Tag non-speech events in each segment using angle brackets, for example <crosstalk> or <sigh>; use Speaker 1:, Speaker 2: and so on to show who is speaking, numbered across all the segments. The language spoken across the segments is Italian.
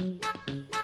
Speaker 1: Na, na.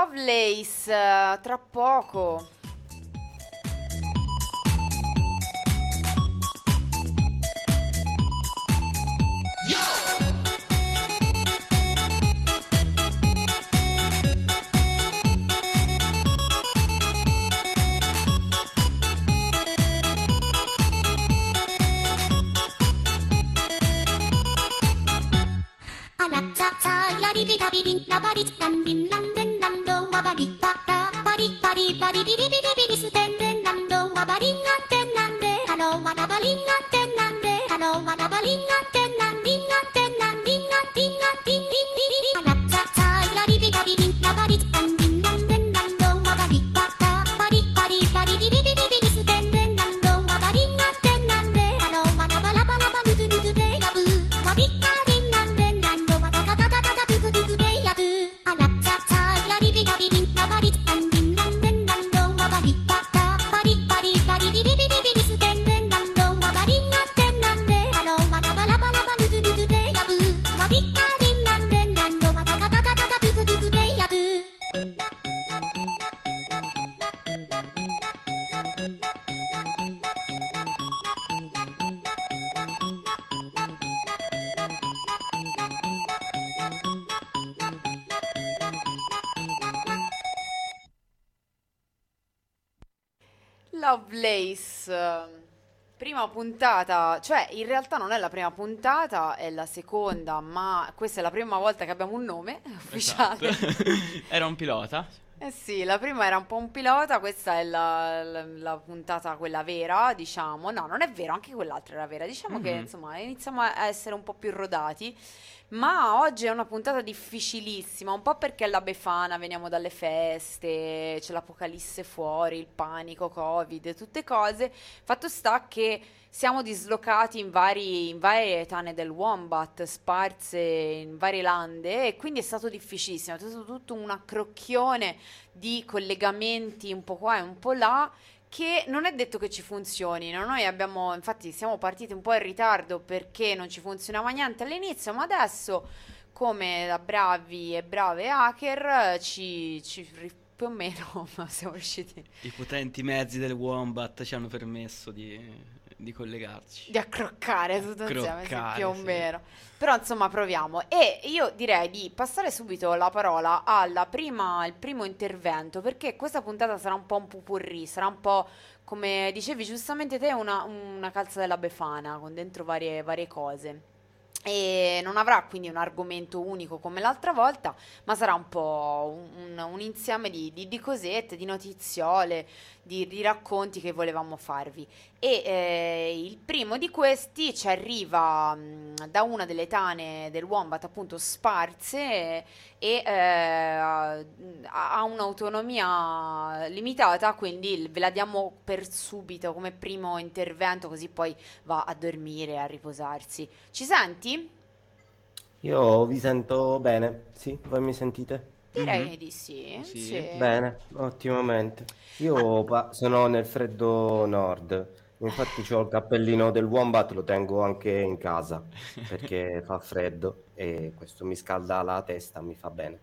Speaker 1: Lovelace eh, tra poco. Prima puntata, cioè in realtà non è la prima puntata, è la seconda, ma questa è la prima volta che abbiamo un nome <laughs> ufficiale.
Speaker 2: Esatto. <laughs> Era un pilota.
Speaker 1: Eh sì, la prima era un po' un pilota, questa è la, la- la puntata quella vera, diciamo. No, non è vero, anche quell'altra era vera. Diciamo che
Speaker 2: Mhm.
Speaker 1: insomma iniziamo a essere un po' più rodati. Ma oggi è una puntata difficilissima, un po' perché è la Befana, veniamo dalle feste, c'è l'apocalisse fuori, il panico, Covid, tutte cose. Fatto sta che siamo dislocati in vari- in varie tane del Wombat, sparse in varie lande, e quindi è stato difficilissimo. È stato tutto un accrocchione di collegamenti un po' qua e un po' là. Che non è detto che ci funzionino. Noi abbiamo, infatti, siamo partiti un po' in ritardo perché non ci funzionava niente all'inizio, ma adesso, come da bravi e brave hacker, ci, ci più o meno <laughs> siamo riusciti
Speaker 2: I potenti mezzi del Wombat ci hanno permesso di, di collegarci.
Speaker 1: di accroccare tutto insieme, sì,
Speaker 2: Accroccare,
Speaker 1: più o
Speaker 2: sì.
Speaker 1: meno. Però insomma proviamo. E io direi di passare subito la parola alla prima, al primo intervento, perché questa puntata sarà un po' un pupurri, sarà un po' come dicevi giustamente te, una, una calza della Befana, con dentro varie, varie cose. E non avrà quindi un argomento unico come l'altra volta, ma sarà un po' un, un- un insieme di, di- di cosette, di notiziole, di, di racconti che volevamo farvi. E eh, il primo di questi ci arriva mh, da una delle tane del Wombat, appunto sparse, e eh, ha un'autonomia limitata, quindi ve la diamo per subito come primo intervento, così poi va a dormire, a riposarsi. Ci senti?
Speaker 3: Io vi sento bene, sì, voi mi sentite?
Speaker 1: Direi
Speaker 2: Mhm.
Speaker 1: di sì,
Speaker 2: Sì.
Speaker 1: sì.
Speaker 3: Bene, ottimamente. Io pa- sono nel freddo nord, infatti ho il cappellino del Wombat, lo tengo anche in casa perché <laughs> fa freddo e questo mi scalda la testa, mi fa bene.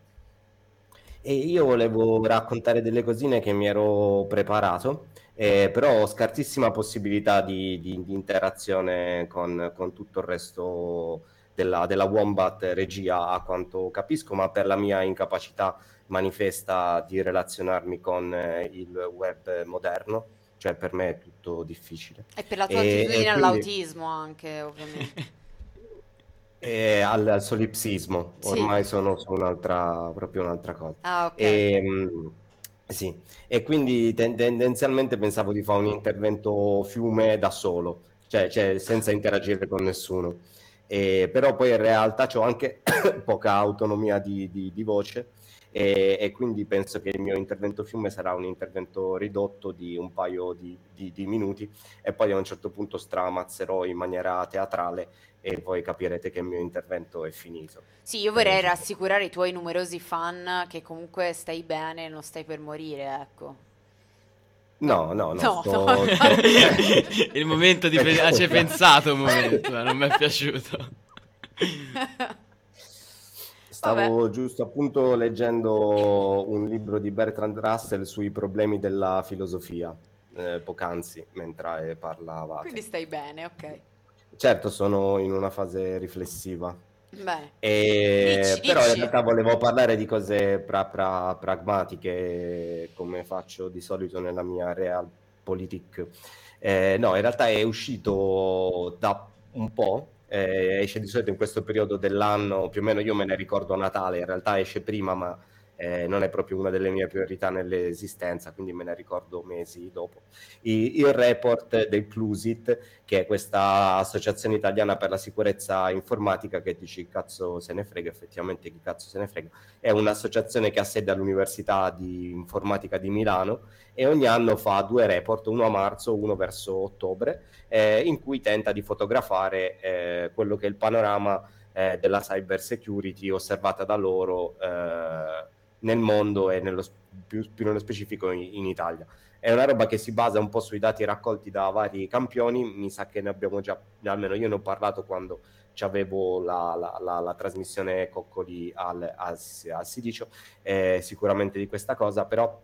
Speaker 3: E io volevo raccontare delle cosine che mi ero preparato, eh, però ho scarsissima possibilità di, di- di interazione con, con tutto il resto della, della Wombat regia, a quanto capisco, ma per la mia incapacità manifesta di relazionarmi con eh, il web moderno, cioè per me è tutto difficile.
Speaker 1: E per la tua
Speaker 3: E,
Speaker 1: attitudine
Speaker 3: e quindi
Speaker 1: all'autismo anche, ovviamente. <laughs>
Speaker 3: e al, al solipsismo,
Speaker 1: Sì.
Speaker 3: ormai sono su un'altra, proprio un'altra cosa.
Speaker 1: Ah, ok.
Speaker 3: E, mm, sì, e quindi ten- tendenzialmente pensavo di fare un intervento fiume da solo, cioè, cioè senza interagire con nessuno. E, però poi in realtà ho anche <coughs> poca autonomia di, di- di voce e, e quindi penso che il mio intervento fiume sarà un intervento ridotto di un paio di, di- di minuti e poi a un certo punto stramazzerò in maniera teatrale e poi capirete che il mio intervento è finito.
Speaker 1: Sì, io vorrei
Speaker 3: Eh,
Speaker 1: rassicurare i tuoi numerosi fan che comunque stai bene, non stai per morire, ecco.
Speaker 3: No, no, no,
Speaker 1: No,
Speaker 3: sto,
Speaker 1: no.
Speaker 3: sto- <laughs>
Speaker 2: Il momento di... pe- ah, ci hai pensato un momento, ma non mi è piaciuto. <laughs>
Speaker 3: Stavo giusto appunto leggendo un libro di Bertrand Russell sui problemi della filosofia, eh, poc'anzi, mentre parlavate.
Speaker 1: Quindi stai bene, ok.
Speaker 3: Certo, sono in una fase riflessiva.
Speaker 1: Bene.
Speaker 3: E-
Speaker 1: Dici,
Speaker 3: però in
Speaker 1: dici.
Speaker 3: realtà volevo parlare di cose pra- pra- pragmatiche, come faccio di solito nella mia realpolitik. Eh, no, in realtà è uscito da un po', eh, esce di solito in questo periodo dell'anno, più o meno io me ne ricordo a Natale, in realtà esce prima, ma eh, non è proprio una delle mie priorità nell'esistenza, quindi me ne ricordo mesi dopo. I- il report del Clusit, che è questa associazione italiana per la sicurezza informatica, che dici cazzo se ne frega, effettivamente chi cazzo se ne frega, è un'associazione che ha sede all'Università di Informatica di Milano e ogni anno fa due report, uno a marzo, uno verso ottobre, eh, in cui tenta di fotografare eh, quello che è il panorama eh, della cyber security osservata da loro eh, nel mondo e nello, più, più nello specifico in, in Italia. È una roba che si basa un po' sui dati raccolti da vari campioni, mi sa che ne abbiamo già, almeno io ne ho parlato quando avevo la, la, la, la trasmissione Coccoli al, al, al Sidicio, eh, sicuramente di questa cosa, però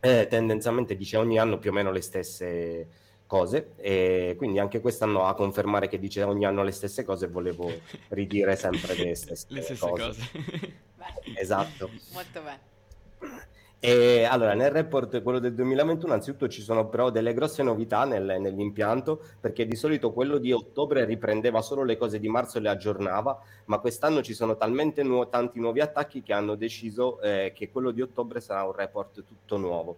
Speaker 3: eh, tendenzialmente dice ogni anno più o meno le stesse cose e quindi anche quest'anno a confermare che dice ogni anno le stesse cose volevo <laughs> ridire sempre le stesse, <laughs>
Speaker 2: Le stesse
Speaker 3: cose.
Speaker 2: cose.
Speaker 1: Beh,
Speaker 3: Esatto.
Speaker 1: molto bene.
Speaker 3: E allora, nel report, quello del 2021, anzitutto ci sono però delle grosse novità nel- nell'impianto, perché di solito quello di ottobre riprendeva solo le cose di marzo e le aggiornava, ma quest'anno ci sono talmente nuo- tanti nuovi attacchi che hanno deciso eh, che quello di ottobre sarà un report tutto nuovo.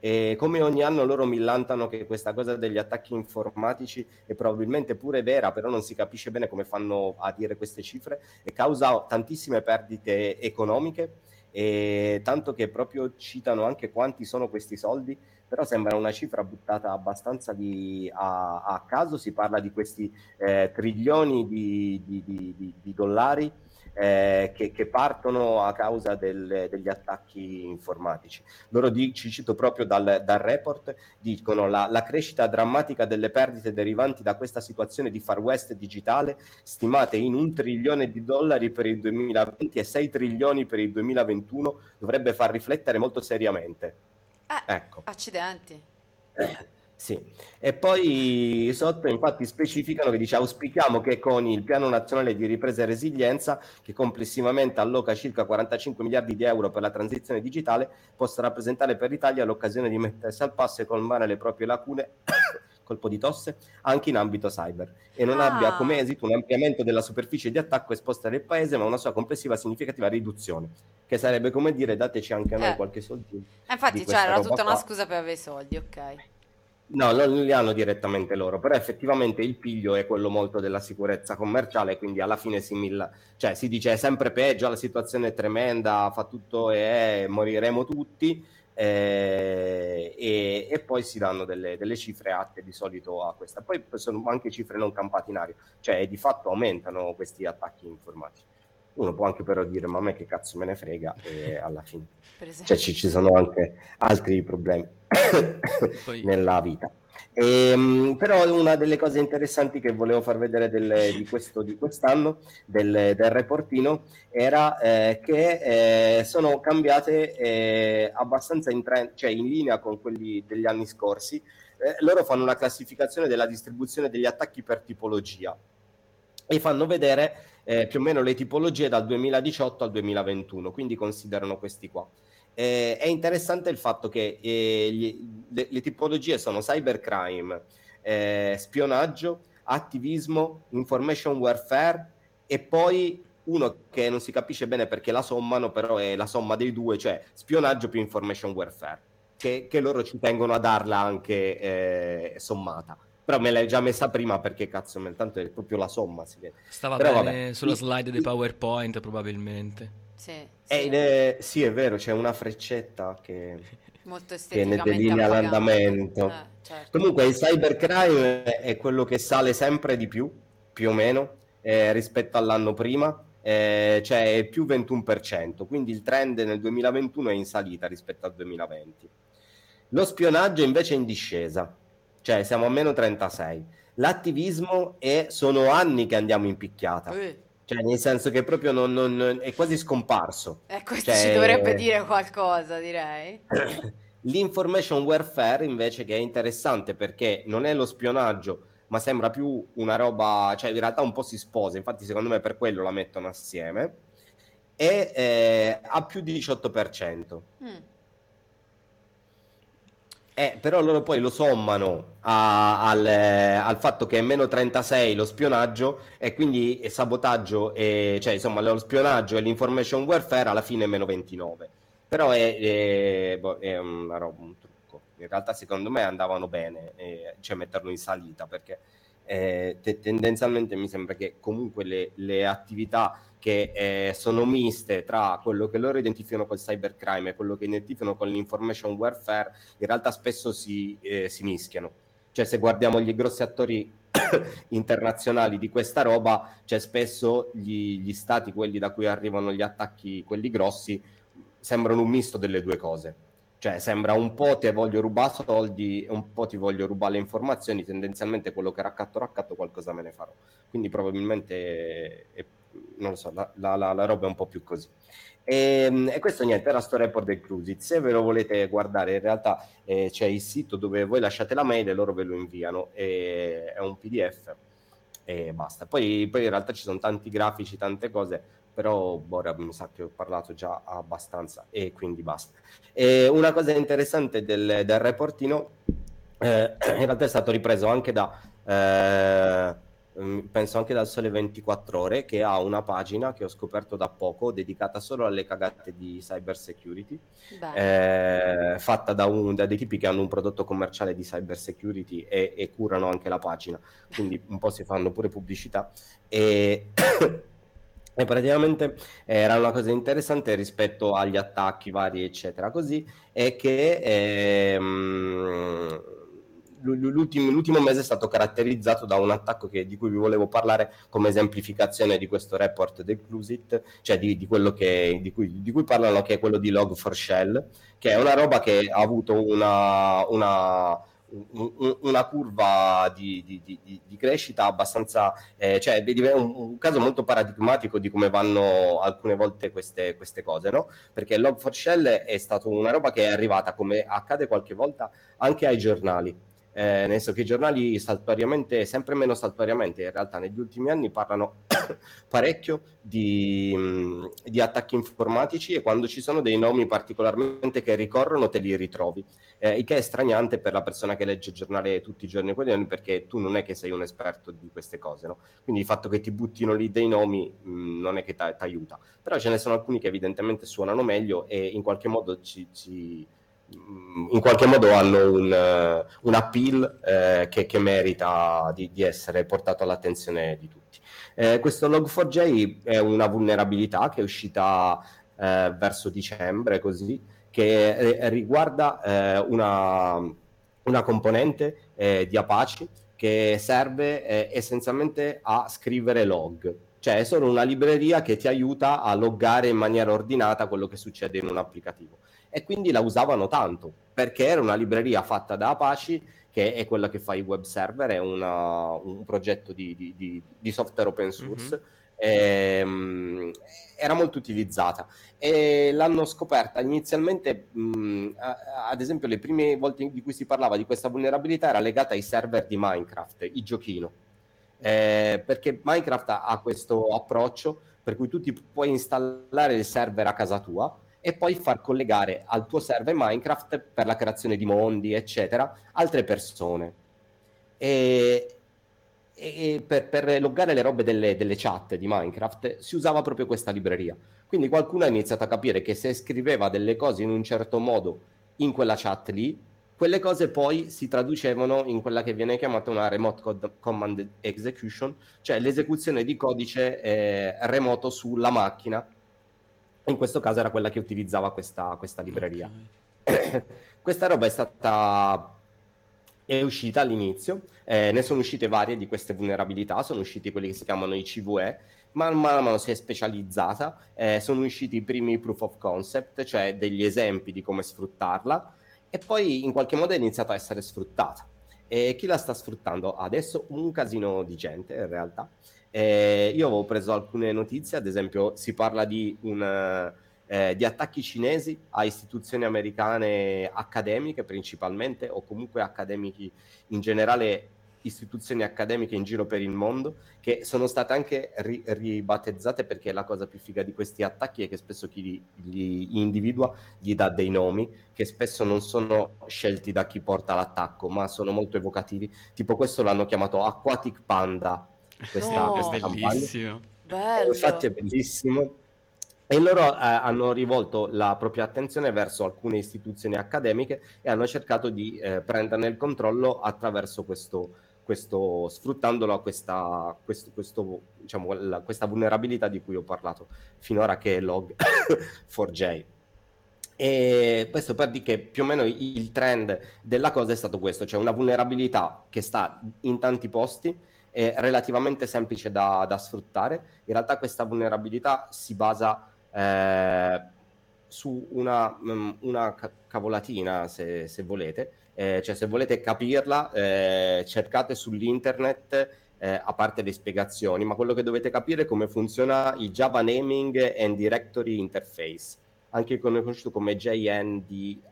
Speaker 3: E come ogni anno loro millantano che questa cosa degli attacchi informatici è probabilmente pure vera, però non si capisce bene come fanno a dire queste cifre e causa tantissime perdite economiche. E tanto che proprio citano anche quanti sono questi soldi, però sembra una cifra buttata abbastanza di- a, a caso, si parla di questi eh, trilioni di, di- di- dollari eh, che, che partono a causa del- degli attacchi informatici. Loro di- ci cito proprio dal, dal report, dicono la, la crescita drammatica delle perdite derivanti da questa situazione di far west digitale stimate in un trilione di dollari per il 2020 e 6 trilioni per il 2021 dovrebbe far riflettere molto seriamente.
Speaker 1: Eh,
Speaker 3: Ecco.
Speaker 1: accidenti.
Speaker 3: Eh, sì, e poi sotto infatti specificano che dice auspichiamo che con il Piano Nazionale di Ripresa e Resilienza, che complessivamente alloca circa 45 miliardi di euro per la transizione digitale, possa rappresentare per l'Italia l'occasione di mettersi al passo e colmare le proprie lacune, <coughs> colpo di tosse, anche in ambito cyber, e non
Speaker 1: Ah.
Speaker 3: abbia come esito un ampliamento della superficie di attacco esposta del paese, ma una sua complessiva significativa riduzione, che sarebbe come dire dateci anche a noi
Speaker 1: Eh.
Speaker 3: qualche soldino.
Speaker 1: Eh, infatti,
Speaker 3: di
Speaker 1: cioè, tutta una
Speaker 3: qua.
Speaker 1: scusa per avere soldi, ok.
Speaker 3: No, non li hanno direttamente loro, però effettivamente il piglio è quello molto della sicurezza commerciale, quindi alla fine si milla, cioè si dice è sempre peggio, la situazione è tremenda, fa tutto e moriremo tutti, eh, e, e poi si danno delle, delle cifre atte di solito a questa. Poi sono anche cifre non campate in aria, cioè di fatto aumentano questi attacchi informatici. Uno può anche però dire, ma a me che cazzo me ne frega, e alla fine
Speaker 1: Per esempio.
Speaker 3: cioè ci, ci sono anche altri problemi <coughs>
Speaker 2: Poi-
Speaker 3: nella vita. Ehm, però una delle cose interessanti che volevo far vedere del- di, questo, di quest'anno del, del reportino era eh, che eh, sono cambiate eh, abbastanza in, trend, cioè in linea con quelli degli anni scorsi. Eh, loro fanno una classificazione della distribuzione degli attacchi per tipologia e fanno vedere eh, più o meno le tipologie dal 2018 al 2021, quindi considerano questi qua. Eh, è interessante il fatto che eh, gli- le, le tipologie sono cybercrime, eh, spionaggio, attivismo, information warfare e poi uno che non si capisce bene perché la sommano, però è la somma dei due, cioè spionaggio più information warfare, che, che loro ci tengono a darla anche eh, sommata. Però me l'hai già messa prima perché cazzo, tanto è proprio la somma. Si vede.
Speaker 2: Stava
Speaker 3: però,
Speaker 2: bene
Speaker 3: vabbè.
Speaker 2: sulla slide di PowerPoint probababilmente.
Speaker 1: Sì,
Speaker 3: Eh,
Speaker 1: sì.
Speaker 3: eh, sì, è vero, c'è una freccetta che...
Speaker 1: molto
Speaker 3: che ne delinea
Speaker 1: appagante.
Speaker 3: l'andamento.
Speaker 1: Eh, certo.
Speaker 3: Comunque il cybercrime è quello che sale sempre di più, più o meno, eh, rispetto all'anno prima, eh, cioè è più 21%, quindi il trend nel 2021 è in salita rispetto al 2020. Lo spionaggio invece è in discesa, cioè siamo a meno 36. L'attivismo è, sono anni che andiamo in picchiata, cioè nel senso che proprio non- non- è quasi scomparso.
Speaker 1: eh, questo
Speaker 3: Cioè-
Speaker 1: ci dovrebbe dire qualcosa, direi. <coughs>
Speaker 3: L'information warfare invece che è interessante perché non è lo spionaggio, ma sembra più una roba, cioè in realtà un po' si sposa, infatti secondo me per quello la mettono assieme, e eh, ha più di 18%.
Speaker 1: Mm.
Speaker 3: Eh, però loro poi lo sommano a- al, al fatto che è meno 36 lo spionaggio e quindi è sabotaggio, e, cioè insomma lo spionaggio e l'information warfare alla fine è meno 29. Però è, è- boh, è una roba, un trucco. In realtà secondo me andavano bene, eh, cioè metterlo in salita perché eh, te- tendenzialmente mi sembra che comunque le, le attività che eh, sono miste tra quello che loro identificano col cybercrime e quello che identificano con l'information warfare in realtà spesso si, eh, si mischiano. Cioè, se guardiamo gli grossi attori <coughs> internazionali di questa roba, cioè spesso gli, gli stati, quelli da cui arrivano gli attacchi, quelli grossi, sembrano un misto delle due cose. Cioè, sembra un po' ti voglio rubare soldi, un po' ti voglio rubare le informazioni, tendenzialmente quello che raccatto raccatto qualcosa me ne farò. Quindi probabilmente, è- non lo so, la, la- la- la roba è un po' più così. E, e questo niente, era sto report del Clusit. Se ve lo volete guardare, in realtà eh, c'è il sito dove voi lasciate la mail e loro ve lo inviano. E, è un PDF e basta. Poi, poi in realtà ci sono tanti grafici, tante cose, però boh, ora mi sa che ho parlato già abbastanza e quindi basta. E una cosa interessante del, del reportino, eh, in realtà è stato ripreso anche da, eh, penso anche dal Sole 24 Ore, che ha una pagina che ho scoperto da poco, dedicata solo alle cagate di cyber security, eh, fatta da, un- da dei tipi che hanno un prodotto commerciale di cyber security e, e curano anche la pagina, quindi <laughs> un po' si fanno pure pubblicità. E, <coughs> e praticamente era una cosa interessante rispetto agli attacchi vari, eccetera, così, è che ehm, l'ultimo, l'ultimo mese è stato caratterizzato da un attacco che- di cui vi volevo parlare come esemplificazione di questo report del Clusit, cioè di, di quello che, di, cui, di cui parlano, che è quello di Log4Shell, che è una roba che ha avuto una, una- un- un- una curva di, di- di- di- crescita abbastanza, eh, cioè è un, un caso molto paradigmatico di come vanno alcune volte queste, queste cose, no? Perché Log4Shell è stata una roba che è arrivata, come accade qualche volta, anche ai giornali. Eh, nel senso che i giornali saltuariamente, sempre meno saltuariamente, in realtà negli ultimi anni parlano <coughs> parecchio di, mh, di attacchi informatici e quando ci sono dei nomi particolarmente che ricorrono te li ritrovi. Eh, il che è straniante per la persona che legge il giornale tutti i giorni quotidiani perché tu non è che sei un esperto di queste cose, no? Quindi il fatto che ti buttino lì dei nomi mh, non è che ti aiuta. Però ce ne sono alcuni che evidentemente suonano meglio e in qualche modo ci- ci in qualche modo hanno un, eh, un appeal eh, che, che merita di, di essere portato all'attenzione di tutti. Eh, questo Log4j è una vulnerabilità che è uscita eh, verso dicembre, così, che eh, riguarda eh, una, una componente di Apache che serve essenzialmente a scrivere log. Cioè è solo una libreria che ti aiuta a loggare in maniera ordinata quello che succede in un applicativo e quindi la usavano tanto perché era una libreria fatta da Apache che è quella che fa i web server, è una- un progetto di, di- di- di software open source. ehm, era molto utilizzata e l'hanno scoperta inizialmente, mh, a- ad esempio, le prime volte di cui si parlava di questa vulnerabilità era legata ai server di Minecraft, il giochino. Eh, perché Minecraft ha, ha questo approccio per cui tu ti puoi installare il server a casa tua e poi far collegare al tuo server Minecraft per la creazione di mondi, eccetera, altre persone. E, e per, per, loggare le robe delle, delle, chat di Minecraft si usava proprio questa libreria. Quindi qualcuno ha iniziato a capire che se scriveva delle cose in un certo modo in quella chat lì, quelle cose poi si traducevano in quella che viene chiamata una remote code command execution, cioè l'esecuzione di codice eh, remoto sulla macchina. In questo caso era quella che utilizzava questa, questa libreria. Okay. <clears throat> questa roba è stata è uscita all'inizio, eh, ne sono uscite varie di queste vulnerabilità, sono usciti quelli che si chiamano i CVE, man mano si è specializzata, eh, sono usciti i primi proof of concept, cioè degli esempi di come sfruttarla, e poi in qualche modo è iniziata a essere sfruttata. E chi la sta sfruttando? Adesso un casino di gente in realtà. Eh, io avevo preso alcune notizie, ad esempio si parla di un eh, di attacchi cinesi a istituzioni americane accademiche principalmente o comunque accademici in generale istituzioni accademiche in giro per il mondo che sono state anche ri- ribattezzate perché la cosa più figa di questi attacchi è che spesso chi li, li, individua gli dà dei nomi che spesso non sono scelti da chi porta l'attacco ma sono molto evocativi. Tipo questo l'hanno chiamato Aquatic Panda questa,
Speaker 1: oh,
Speaker 2: questa bellissimo
Speaker 1: bello.
Speaker 3: infatti è bellissimo e loro eh, hanno rivolto la propria attenzione verso alcune istituzioni accademiche e hanno cercato di eh, prenderne il controllo attraverso questo, questo sfruttandolo a questa, questo, questo, diciamo, la, questa vulnerabilità di cui ho parlato finora che è log4j. <coughs> E questo per dire che più o meno il trend della cosa è stato questo, cioè una vulnerabilità che sta in tanti posti, è relativamente semplice da, da sfruttare. In realtà questa vulnerabilità si basa eh, su una, mm, una, cavolatina, se, se volete. Eh, cioè, se volete capirla, eh, cercate sull'internet, eh, a parte le spiegazioni, ma quello che dovete capire è come funziona il Java Naming and Directory Interface, anche conosciuto come JNDI.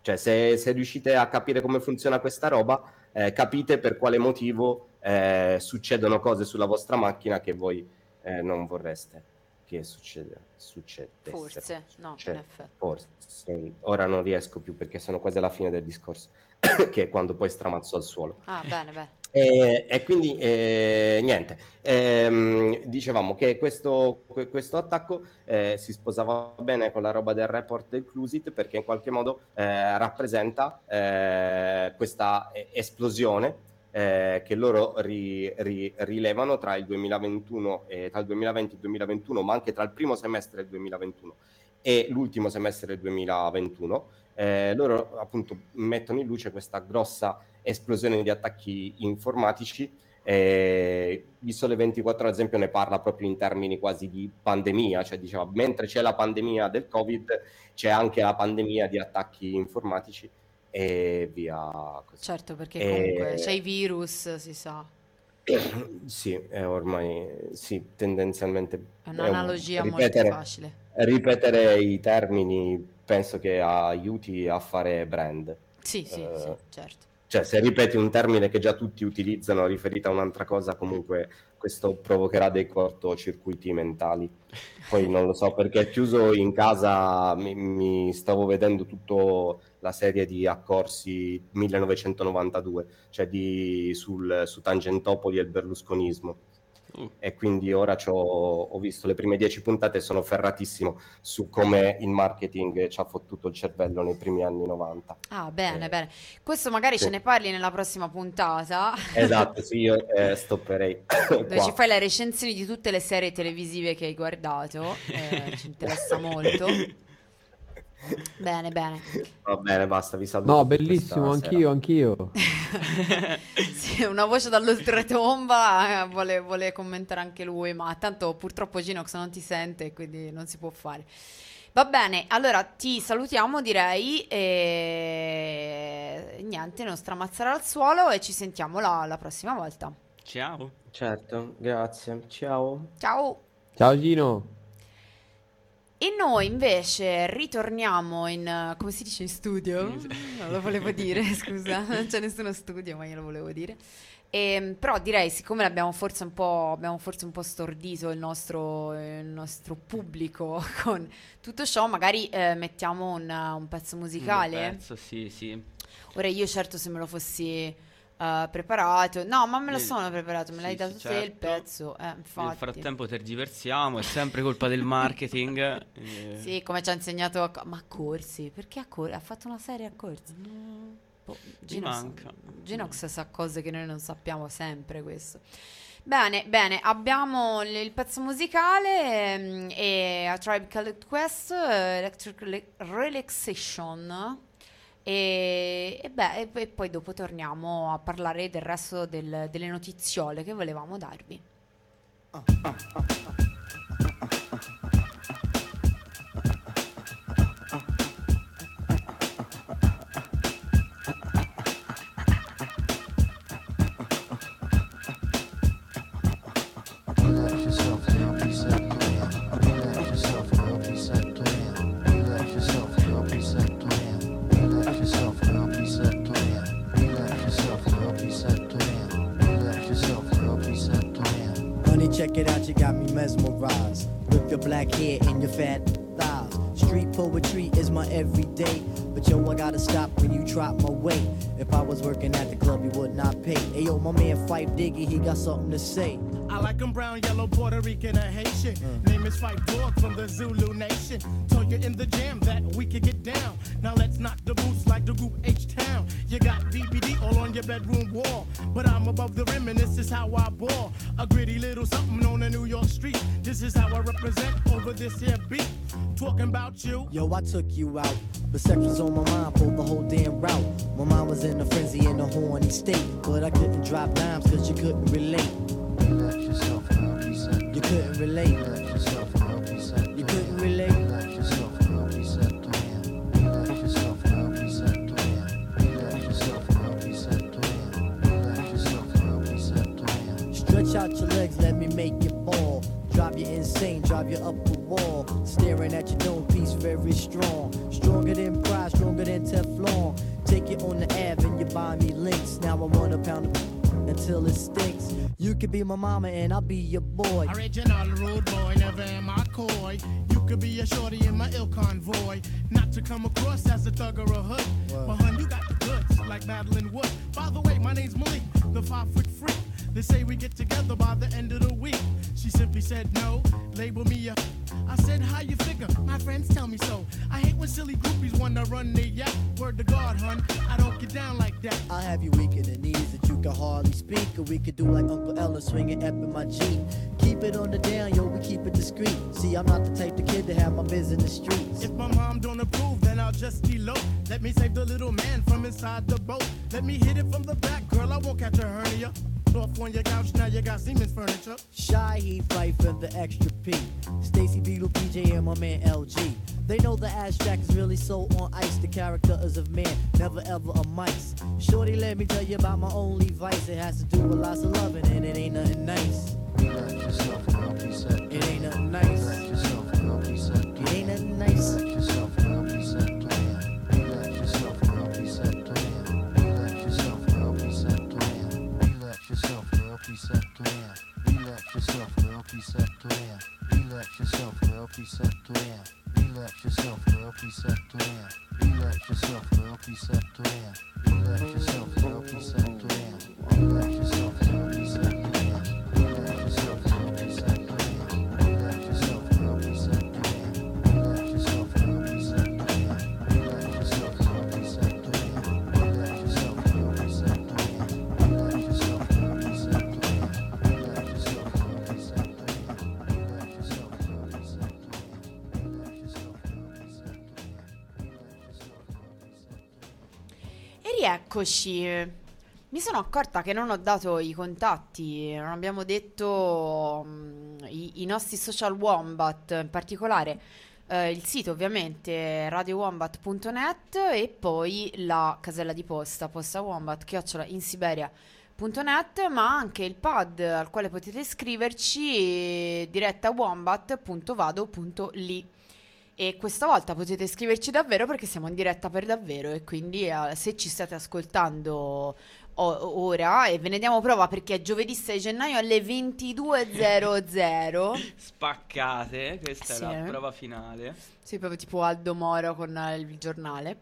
Speaker 3: Cioè, se, se, riuscite a capire come funziona questa roba, eh, capite per quale motivo eh, succedono cose sulla vostra macchina che voi non vorreste che succede, succede
Speaker 1: forse, no,
Speaker 3: cioè,
Speaker 1: in effetti.
Speaker 3: Forse, ora non riesco più perché sono quasi alla fine del discorso, <coughs> che è quando poi stramazzo al suolo.
Speaker 1: Ah, bene, bene.
Speaker 3: E, e quindi eh, niente, ehm, dicevamo che questo, questo attacco eh, si sposava bene con la roba del report del Clusit perché in qualche modo eh, rappresenta eh, questa esplosione eh, che loro ri, ri, rilevano tra il 2021 e tra il 2020 e il 2021, ma anche tra il primo semestre del 2021 e l'ultimo semestre del 2021. Eh, loro appunto mettono in luce questa grossa esplosione di attacchi informatici. Eh, il Sole 24 ad esempio ne parla proprio in termini quasi di pandemia, cioè diceva mentre c'è la pandemia del Covid c'è anche la pandemia di attacchi informatici e via così.
Speaker 1: Certo, perché comunque c'è i virus, si sa. <coughs>
Speaker 3: Sì, è ormai sì, tendenzialmente
Speaker 1: è un'analogia è un, ripetere, molto facile.
Speaker 3: Ripetere i termini penso che aiuti a fare brand.
Speaker 1: Sì, sì, uh, sì, certo.
Speaker 3: Cioè, se ripeti un termine che già tutti utilizzano riferito a un'altra cosa, comunque questo provocherà dei cortocircuiti mentali. Poi non lo so perché chiuso in casa mi, mi stavo vedendo tutta la serie di accorsi 1992, cioè di, sul, su Tangentopoli e il berlusconismo. Uh. E quindi ora ho visto le prime dieci puntate e sono ferratissimo su come il marketing ci ha fottuto il cervello nei primi anni 90.
Speaker 1: Ah, bene, eh, bene. Questo magari sì. ce ne parli nella prossima puntata.
Speaker 3: Esatto, sì, io eh, <laughs> stopperei. <coughs>
Speaker 1: Dove ci fai le recensioni di tutte le serie televisive che hai guardato, eh, ci interessa molto. <laughs> Bene, bene.
Speaker 3: Va bene, basta, vi saluto.
Speaker 4: No, bellissimo, anch'io, anch'io. <laughs>
Speaker 1: sì, una voce dall'oltretomba eh, vuole, vuole commentare anche lui, ma tanto purtroppo Ginox non ti sente, quindi non si può fare. Va bene, allora ti salutiamo direi e niente, non stramazzare al suolo e ci sentiamo la, la prossima volta.
Speaker 2: Ciao.
Speaker 3: Certo, grazie. Ciao.
Speaker 1: Ciao.
Speaker 4: Ciao Gino.
Speaker 1: E noi invece ritorniamo in, come si dice, in studio? Non <laughs> lo volevo dire, <laughs> scusa, non c'è nessuno studio, ma io lo volevo dire. E, ehm, però direi, siccome abbiamo forse un po', abbiamo forse un po stordito il nostro, il nostro pubblico <laughs> con tutto ciò, magari eh, mettiamo un, un, pezzo musicale.
Speaker 2: Un pezzo, sì, sì.
Speaker 1: Ora io certo se me lo fossi uh, preparato. No, ma me lo sono preparato, me l'hai dato sì, certo. te il certo. pezzo. Eh, Nel
Speaker 2: frattempo tergiversiamo, è sempre colpa del marketing. <laughs>
Speaker 1: eh. Sì, come ci ha insegnato a... Ma corsi? Perché a corsi? Ha fatto una serie a corsi? No.
Speaker 2: Boh, Ginox,
Speaker 1: Ginox sa cose che noi non sappiamo sempre questo. Bene, bene, abbiamo l- il pezzo musicale ehm, e A Tribe Called Quest, Electric Relaxation. E, e, beh, e, poi dopo torniamo a parlare del resto del, delle notiziole che volevamo darvi. Oh, oh, oh, got something to say. I like them brown, yellow, Puerto Rican, or Haitian. Uh. Name is Fight Dog from the Zulu Talking about you. Yo, I took you out. But sex was on my mind for the whole damn route. My mind was in a frenzy in a horny state. But I couldn't drop dimes cause you couldn't relate. I'll be your receptor relax yourself, girl, preceptor relax yourself, girl, preceptor relax yourself, girl, preceptor relax yourself, girl, preceptor relax yourself, girl, preceptor rieccoci. Mi sono accorta che non ho dato i contatti, non abbiamo detto um, i, i, nostri social Wombat, in particolare eh, il sito ovviamente radiowombat.net e poi la casella di posta, posta wombat, chiocciola in Siberia.net, ma anche il pad al quale potete scriverci diretta wombat.vado.li. e questa volta potete scriverci davvero perché siamo in diretta per davvero e quindi eh, se ci state ascoltando o- ora e ve ne diamo prova perché è giovedì 6 gennaio alle 22.00 <laughs>
Speaker 2: Spaccate, questa
Speaker 1: Sì.
Speaker 2: è la prova finale.
Speaker 1: Sì, proprio tipo Aldo Moro con eh, il giornale.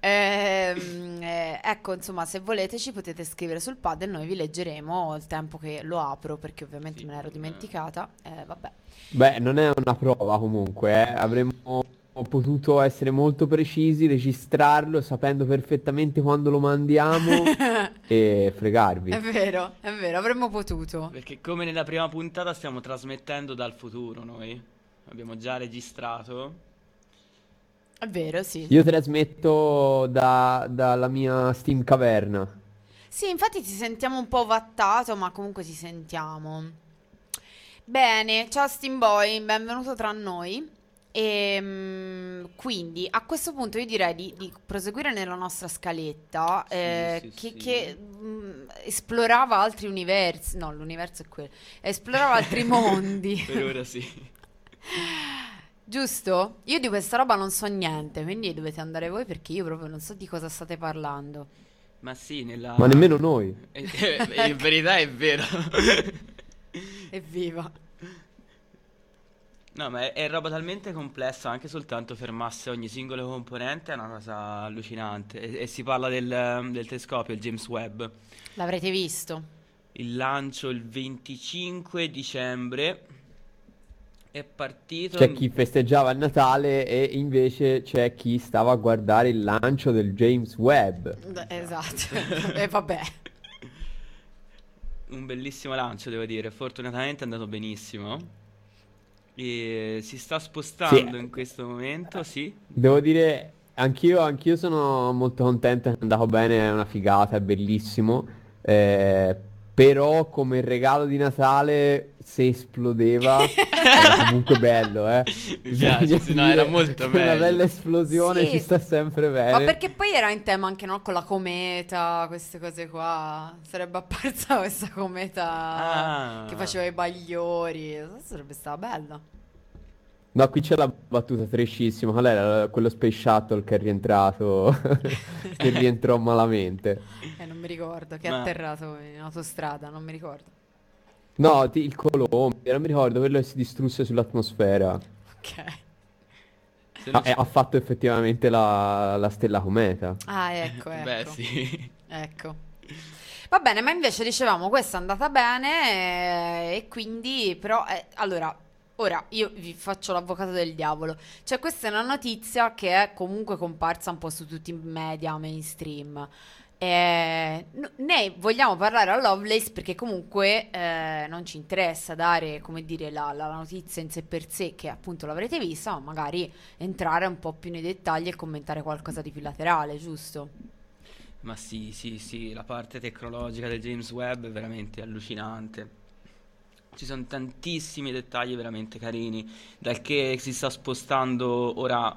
Speaker 1: Ehm, eh, ecco, insomma, se volete ci potete scrivere sul pad e noi vi leggeremo il tempo che lo apro perché ovviamente
Speaker 2: Sì,
Speaker 1: me l'ero
Speaker 2: eh.
Speaker 1: dimenticata. Eh, vabbè.
Speaker 4: Beh, non è una prova comunque, eh. Avremmo potuto essere molto precisi, registrarlo sapendo perfettamente quando lo mandiamo <laughs> e fregarvi.
Speaker 1: È vero, è vero, avremmo potuto.
Speaker 2: Perché come nella prima puntata stiamo trasmettendo dal futuro noi. Abbiamo già registrato.
Speaker 1: È vero, sì.
Speaker 4: Io trasmetto da- dalla mia Steam caverna.
Speaker 1: Sì, infatti ti sentiamo un po' vattato, ma comunque ti sentiamo. Bene, ciao Steamboy, benvenuto tra noi. E quindi a questo punto io direi di, di proseguire nella nostra scaletta
Speaker 2: Sì,
Speaker 1: eh,
Speaker 2: sì,
Speaker 1: che,
Speaker 2: sì.
Speaker 1: che, mh, esplorava altri universi. No, l'universo è quello. Esplorava altri <laughs> mondi.
Speaker 2: Per ora sì. <laughs>
Speaker 1: Giusto? Io di questa roba non so niente, quindi dovete andare voi perché io proprio non so di cosa state parlando.
Speaker 2: Ma sì, nella...
Speaker 4: Ma nemmeno noi.
Speaker 2: Eh, eh, In verità è vero. <laughs>
Speaker 1: Evviva.
Speaker 2: No, ma è, è roba talmente complessa, anche soltanto fermasse ogni singolo componente è una cosa allucinante. E, e si parla del, del telescopio, il James Webb.
Speaker 1: L'avrete visto.
Speaker 2: Il lancio il 25 dicembre è partito...
Speaker 4: C'è chi festeggiava il Natale e invece c'è chi stava a guardare il lancio del James Webb.
Speaker 1: Esatto. <laughs> E vabbè.
Speaker 2: Un bellissimo lancio, devo dire. Fortunatamente è andato benissimo. E si sta spostando
Speaker 4: Sì.
Speaker 2: in questo momento, sì.
Speaker 4: Devo dire, anch'io, anch'io sono molto contento, è andato bene, è una figata, è bellissimo. Eh, però come regalo di Natale, se esplodeva, <laughs> era comunque bello, eh.
Speaker 2: Mi piace, sì, no, era molto
Speaker 4: che Una
Speaker 2: bello.
Speaker 4: bella esplosione
Speaker 1: Sì.
Speaker 4: ci sta sempre
Speaker 1: Ma
Speaker 4: bene.
Speaker 1: perché poi era in tema anche no, con la cometa, queste cose qua. Sarebbe apparsa <laughs> questa cometa
Speaker 2: Ah.
Speaker 1: che faceva i bagliori. Sarebbe stata bella.
Speaker 4: No, qui c'è la battuta trescissima. Qual era quello Space Shuttle che è rientrato, <laughs> che rientrò malamente.
Speaker 1: Eh, non mi ricordo, che è
Speaker 2: Ma-
Speaker 1: atterrato in autostrada, non mi ricordo.
Speaker 4: No, ti- il Colombia, non mi ricordo, quello che si distrusse sull'atmosfera.
Speaker 1: Ok.
Speaker 2: Se
Speaker 4: Ha,
Speaker 2: non
Speaker 4: e ha fatto effettivamente la, la stella cometa.
Speaker 1: Ah, ecco, ecco.
Speaker 2: Beh, sì.
Speaker 1: Ecco. Va bene, ma invece dicevamo questa è andata bene eh, e quindi però eh, allora ora io vi faccio l'avvocato del diavolo. Cioè questa è una notizia che è comunque comparsa un po' su tutti i media mainstream. Eh, ne vogliamo parlare a Lovelace perché comunque eh, non ci interessa dare, come dire, la, la notizia in sé per sé, che appunto l'avrete vista, ma magari entrare un po' più nei dettagli e commentare qualcosa di più laterale, giusto?
Speaker 2: Ma sì, sì, sì, la parte tecnologica del James Webb è veramente allucinante. Ci sono tantissimi dettagli veramente carini, dal che si sta spostando ora,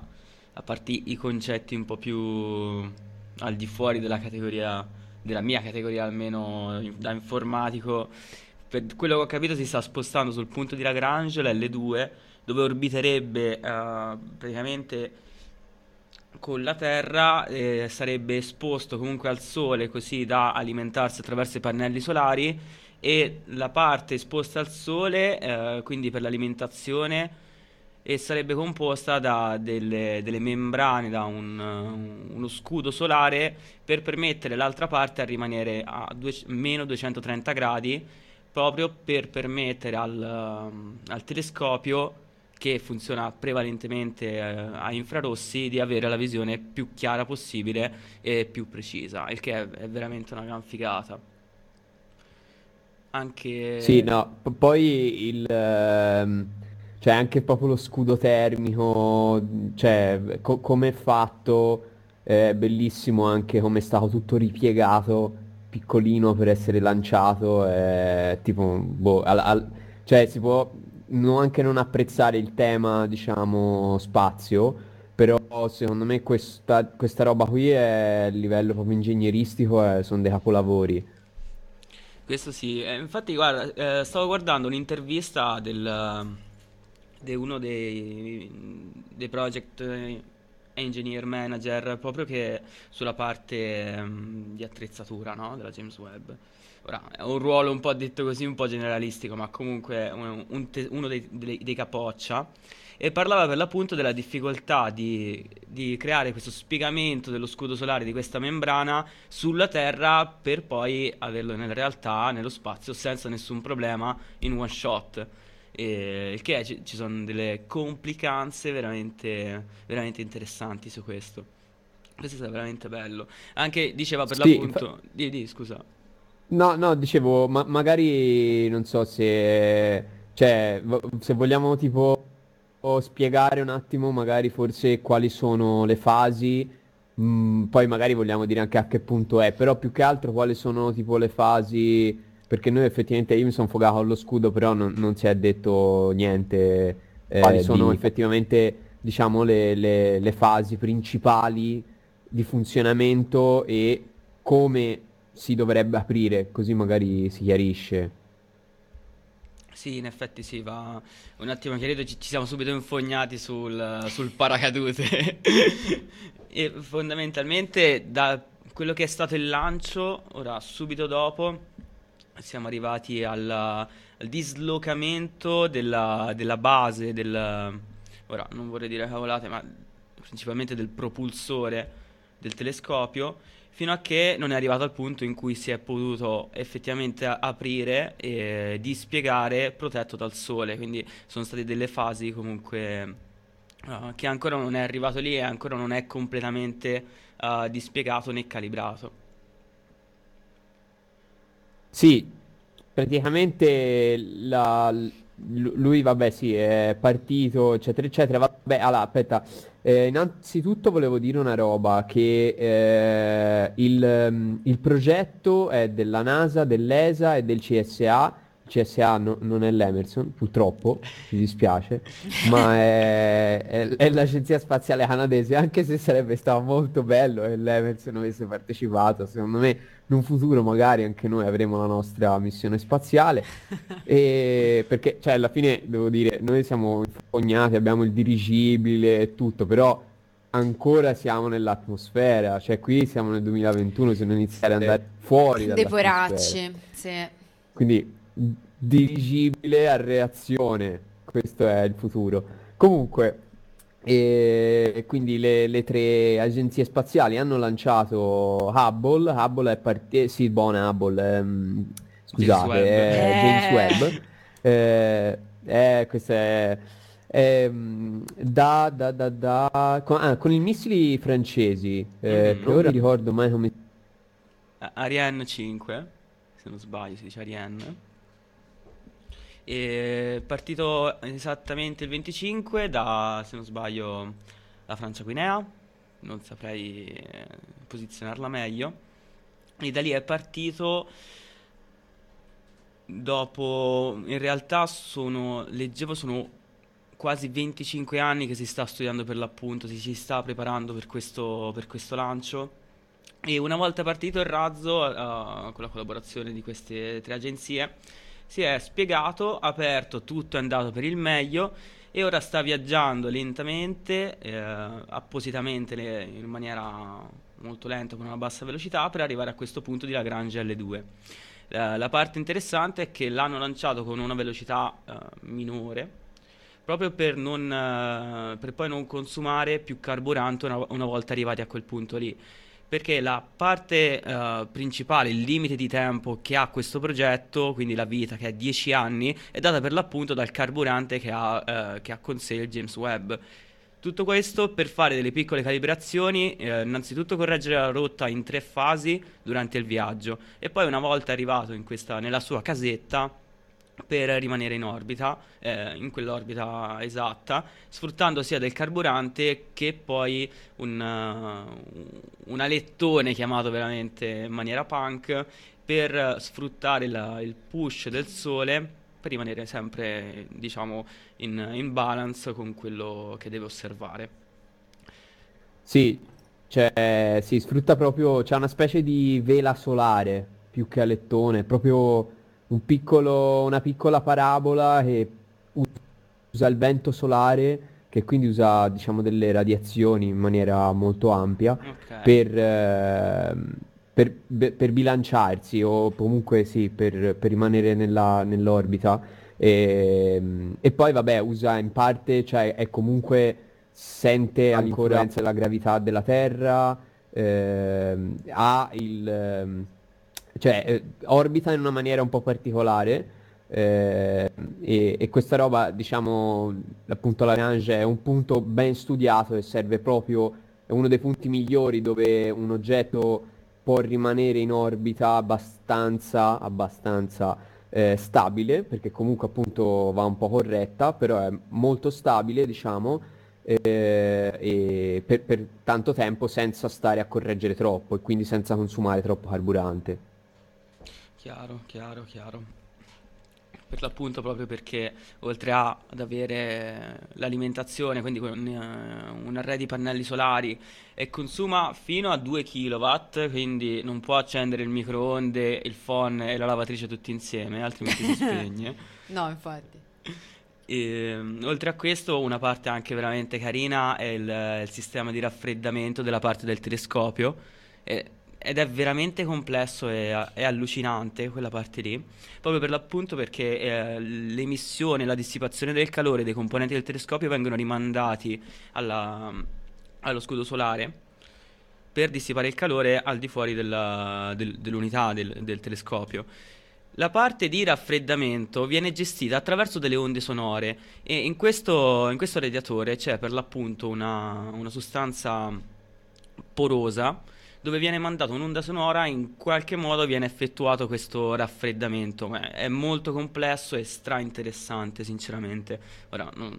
Speaker 2: a parte i concetti un po' più al di fuori della categoria, della mia categoria almeno da informatico, per quello che ho capito si sta spostando sul punto di Lagrange, l'L2, dove orbiterebbe eh, praticamente con la Terra eh, sarebbe esposto comunque al Sole così da alimentarsi attraverso i pannelli solari e la parte esposta al Sole, eh, quindi per l'alimentazione, e sarebbe composta da delle, delle membrane, da un, uh, uno scudo solare per permettere l'altra parte a rimanere a due- meno 230 gradi, proprio per permettere al, um, al telescopio che funziona prevalentemente eh, a infrarossi di avere la visione più chiara possibile e più precisa, il che è, è veramente una gran figata. Anche...
Speaker 4: Sì, no, p- poi il... ehm, cioè anche proprio lo scudo termico, cioè co- come è fatto, è bellissimo anche come è stato tutto ripiegato, piccolino per essere lanciato, è tipo, boh, al- al- cioè si può non- anche non apprezzare il tema, diciamo, spazio, però secondo me questa, questa roba qui è a livello proprio ingegneristico, eh, sono dei capolavori.
Speaker 2: Questo sì, eh, infatti guarda, eh, stavo guardando un'intervista del, ed è uno dei, dei project engineer manager proprio che sulla parte um, di attrezzatura no? della James Webb. Ora, è un ruolo un po' detto così, un po' generalistico, ma comunque un, un te- uno dei, dei, dei capoccia e parlava per l'appunto della difficoltà di, di, creare questo spiegamento dello scudo solare di questa membrana sulla Terra per poi averlo nella realtà, nello spazio, senza nessun problema in one shot. E, il che è, ci, ci sono delle complicanze veramente, veramente interessanti su questo. Questo è stato veramente bello. Anche diceva per sì, l'appunto. Fa... Di, di, scusa.
Speaker 4: No, no, dicevo, ma magari non so se. Cioè, se vogliamo tipo spiegare un attimo, magari forse quali sono le fasi. Mh, mm, poi magari vogliamo dire anche a che punto è, però più che altro quali sono tipo le fasi perché noi effettivamente io mi sono fogato allo scudo, però non, non si è detto niente. Eh, Quali sono di... effettivamente diciamo le, le, le fasi principali di funzionamento e come si dovrebbe aprire, così magari si chiarisce.
Speaker 2: Sì, in effetti sì, va un attimo chiarito, ci, ci siamo subito infognati sul, sul paracadute. <laughs> e fondamentalmente da quello che è stato il lancio, ora subito dopo, siamo arrivati alla, al dislocamento della, della base del... Ora, non vorrei dire cavolate, ma principalmente del propulsore del telescopio, fino a che non è arrivato al punto in cui si è potuto effettivamente aprire e dispiegare protetto dal sole, quindi sono state delle fasi comunque uh, che ancora non è arrivato lì e ancora non è completamente uh, dispiegato né calibrato.
Speaker 4: Sì, praticamente la, lui, vabbè, sì, è partito, eccetera, eccetera. Vabbè, allora, aspetta. Eh, innanzitutto volevo dire una roba, che eh, il, il progetto è della NASA, dell'ESA e del CSA CSA no, non è l'Emerson, purtroppo, mi dispiace, ma è, è, è, l'Agenzia Spaziale Canadese, anche se sarebbe stato molto bello che l'Emerson avesse partecipato, secondo me in un futuro magari anche noi avremo la nostra missione spaziale, e, perché cioè, alla fine devo dire, noi siamo infognati, abbiamo il dirigibile e tutto, però ancora siamo nell'atmosfera, cioè qui siamo nel 2021, se non iniziare ad andare fuori
Speaker 1: Dei poracci, sì.
Speaker 4: Quindi dirigibile a reazione. Questo è il futuro. Comunque, e quindi le, le, tre agenzie spaziali hanno lanciato Hubble. Hubble è partito. Sì, buona Hubble. Ehm, scusate, James Webb. È James Webb. Eh, eh, questa è. Ehm, da, da, da, da con, ah, con, i missili francesi, eh, mm-hmm. ora ricordo mai come.
Speaker 2: Ariane 5, se non sbaglio si dice Ariane. È partito esattamente il 25 da, se non sbaglio, la Francia Guinea, non saprei eh, posizionarla meglio. E da lì è partito dopo, in realtà sono, leggevo, sono quasi 25 anni che si sta studiando per l'appunto, si, si sta preparando per questo, per questo lancio. E una volta partito il razzo, uh, con la collaborazione di queste tre agenzie, si è spiegato, aperto, tutto è andato per il meglio e ora sta viaggiando lentamente, eh, appositamente le, in maniera molto lenta con una bassa velocità per arrivare a questo punto di Lagrange L2. La, la parte interessante è che l'hanno lanciato con una velocità eh, minore proprio per, non, eh, per, poi non consumare più carburante una, una volta arrivati a quel punto lì perché la parte uh, principale, il limite di tempo che ha questo progetto, quindi la vita che è 10 anni, è data per l'appunto dal carburante che ha, uh, che ha con sé il James Webb. Tutto questo per fare delle piccole calibrazioni, eh, innanzitutto correggere la rotta in tre fasi durante il viaggio e poi una volta arrivato questa, nella sua casetta per rimanere in orbita, eh, in quell'orbita esatta, sfruttando sia del carburante che poi un, uh, un alettone chiamato veramente in maniera punk per sfruttare la, il push del sole per rimanere sempre diciamo in, in balance con quello che deve osservare.
Speaker 4: Sì, cioè si sfrutta proprio, c'è una specie di vela solare più che alettone, proprio un piccolo, una piccola parabola che usa il vento solare, che quindi usa diciamo delle radiazioni in maniera molto ampia
Speaker 2: Ok.
Speaker 4: per, eh, per, be- per bilanciarsi o comunque sì, per, per rimanere nella- nell'orbita. E, e poi vabbè, usa in parte, cioè è comunque sente ancora della gravità della Terra, ehm, ha il, ehm, cioè eh, orbita in una maniera un po' particolare. eh, e, e questa roba, diciamo, appunto la Lagrange è un punto ben studiato e serve proprio, è uno dei punti migliori dove un oggetto può rimanere in orbita abbastanza, abbastanza eh, stabile, perché comunque appunto va un po' corretta, però è molto stabile, diciamo, eh, e per, per tanto tempo senza stare a correggere troppo e quindi senza consumare troppo carburante.
Speaker 2: Chiaro, chiaro, chiaro. Per l'appunto proprio perché oltre a- ad avere l'alimentazione, quindi con eh, un array di pannelli solari e consuma fino a 2 kW, quindi non può accendere il microonde, il phon e la lavatrice tutti insieme, altrimenti si <laughs> spegne.
Speaker 1: No, infatti.
Speaker 2: E, mm, oltre a questo, una parte anche veramente carina è il, il sistema di raffreddamento della parte del telescopio, e- ed è veramente complesso e, e allucinante quella parte lì, proprio per l'appunto perché eh, l'emissione la dissipazione del calore dei componenti del telescopio vengono rimandati alla- allo scudo solare per dissipare il calore al di fuori della- del- dell'unità del del telescopio. La parte di raffreddamento viene gestita attraverso delle onde sonore e in questo, in questo radiatore c'è per l'appunto una, una sostanza porosa dove viene mandata un'onda sonora in qualche modo viene effettuato questo raffreddamento. È molto complesso e stra interessante, sinceramente. Ora, non-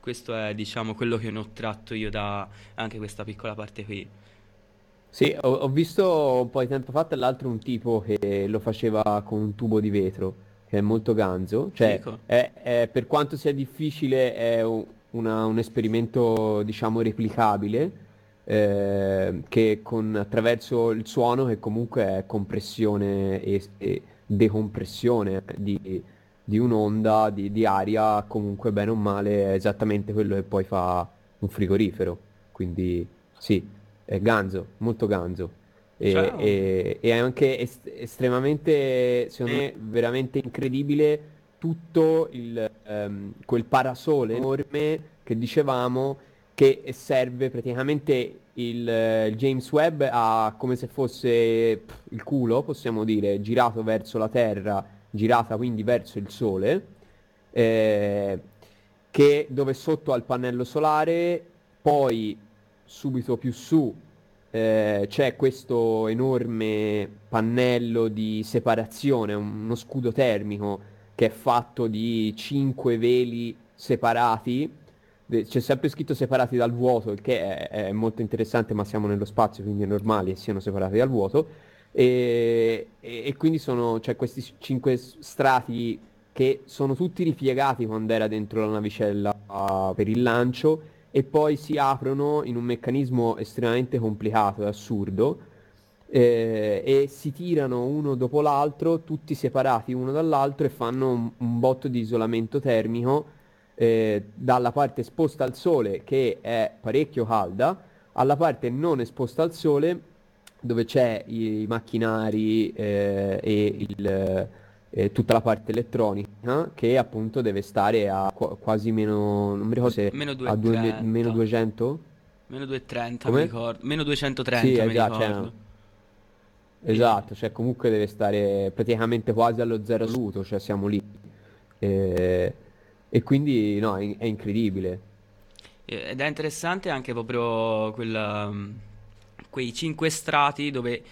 Speaker 2: questo è diciamo quello che ne ho tratto io da anche questa piccola parte qui.
Speaker 4: Sì, ho, ho visto un po' di tempo fa tra l'altro un tipo che lo faceva con un tubo di vetro, che è molto ganzo, cioè è- è- per quanto sia difficile è un, una- un esperimento diciamo replicabile, eh, che con, attraverso il suono che comunque è compressione e, e decompressione di, di un'onda di, di aria, comunque bene o male è esattamente quello che poi fa un frigorifero, quindi sì. È ganzo, molto ganzo. E, e- e è anche est- estremamente, secondo me, veramente incredibile tutto il, ehm, quel parasole enorme che dicevamo che serve praticamente il, eh, il James Webb a come se fosse pff, il culo, possiamo dire, girato verso la Terra, girata quindi verso il Sole, eh, che dove sotto al pannello solare, poi subito più su eh, c'è questo enorme pannello di separazione, uno scudo termico che è fatto di cinque veli separati. C'è sempre scritto separati dal vuoto, il che è, è molto interessante, ma siamo nello spazio, quindi è normale che siano separati dal vuoto. E, e- e quindi sono, c'è questi cinque strati che sono tutti ripiegati quando era dentro la navicella ah, per il lancio e poi si aprono in un meccanismo estremamente complicato e assurdo eh, e si tirano uno dopo l'altro, tutti separati uno dall'altro e fanno un, un botto di isolamento termico eh, dalla parte esposta al sole che è parecchio calda alla parte non esposta al sole dove c'è i, i macchinari eh, e il, eh, tutta la parte elettronica che appunto deve stare a qua- quasi meno, non mi ricordo se
Speaker 2: Meno
Speaker 4: a due-
Speaker 2: 230.
Speaker 4: meno 200?
Speaker 2: Meno 230
Speaker 4: Come?
Speaker 2: mi ricordo. Meno 230
Speaker 4: Sì,
Speaker 2: mi
Speaker 4: eh già, cioè,
Speaker 2: ricordo.
Speaker 4: Esatto, cioè comunque deve stare praticamente quasi allo zero assoluto, cioè siamo lì. Eh, E, quindi no, è, è incredibile.
Speaker 2: Eh, Ed è interessante anche proprio quella, mm, quei cinque strati dove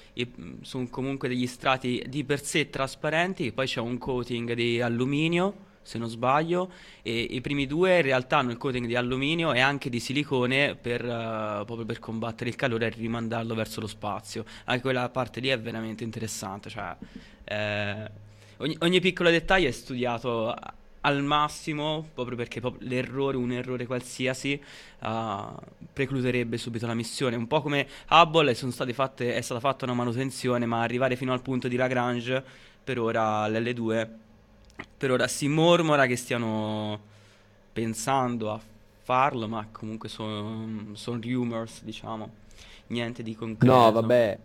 Speaker 2: sono comunque degli strati di per sé trasparenti, poi c'è un coating di alluminio, se non sbaglio, e i primi due in realtà hanno il coating di alluminio e anche di silicone per, eh, proprio per combattere il calore e rimandarlo verso lo spazio. Anche quella parte lì è veramente interessante, cioè eh, ogni, ogni piccolo dettaglio è studiato al massimo, proprio perché l'errore, un errore qualsiasi, ah, precluderebbe subito la missione. Un po' come Hubble fatte, è stata fatta una manutenzione, ma arrivare fino al punto di Lagrange, per ora l'L2, per ora si mormora che stiano pensando a farlo, ma comunque sono son rumors, diciamo, niente di concreto.
Speaker 4: No, vabbè,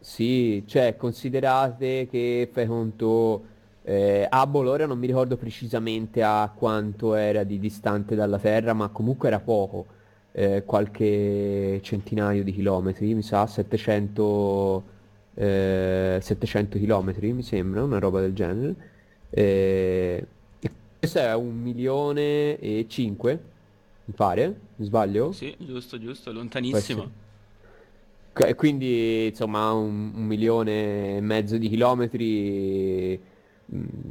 Speaker 4: sì, cioè considerate che fai conto, eh, Hubble ora non mi ricordo precisamente a quanto era di distante dalla Terra, ma comunque era poco, eh, qualche centinaio di chilometri, mi sa, 700, eh, 700 chilometri, mi sembra, una roba del genere. Eh, questo è un milione e cinque, mi pare, mi sbaglio?
Speaker 2: Sì, giusto, giusto, lontanissimo.
Speaker 4: Qu- Quindi, insomma, un, un milione e mezzo di chilometri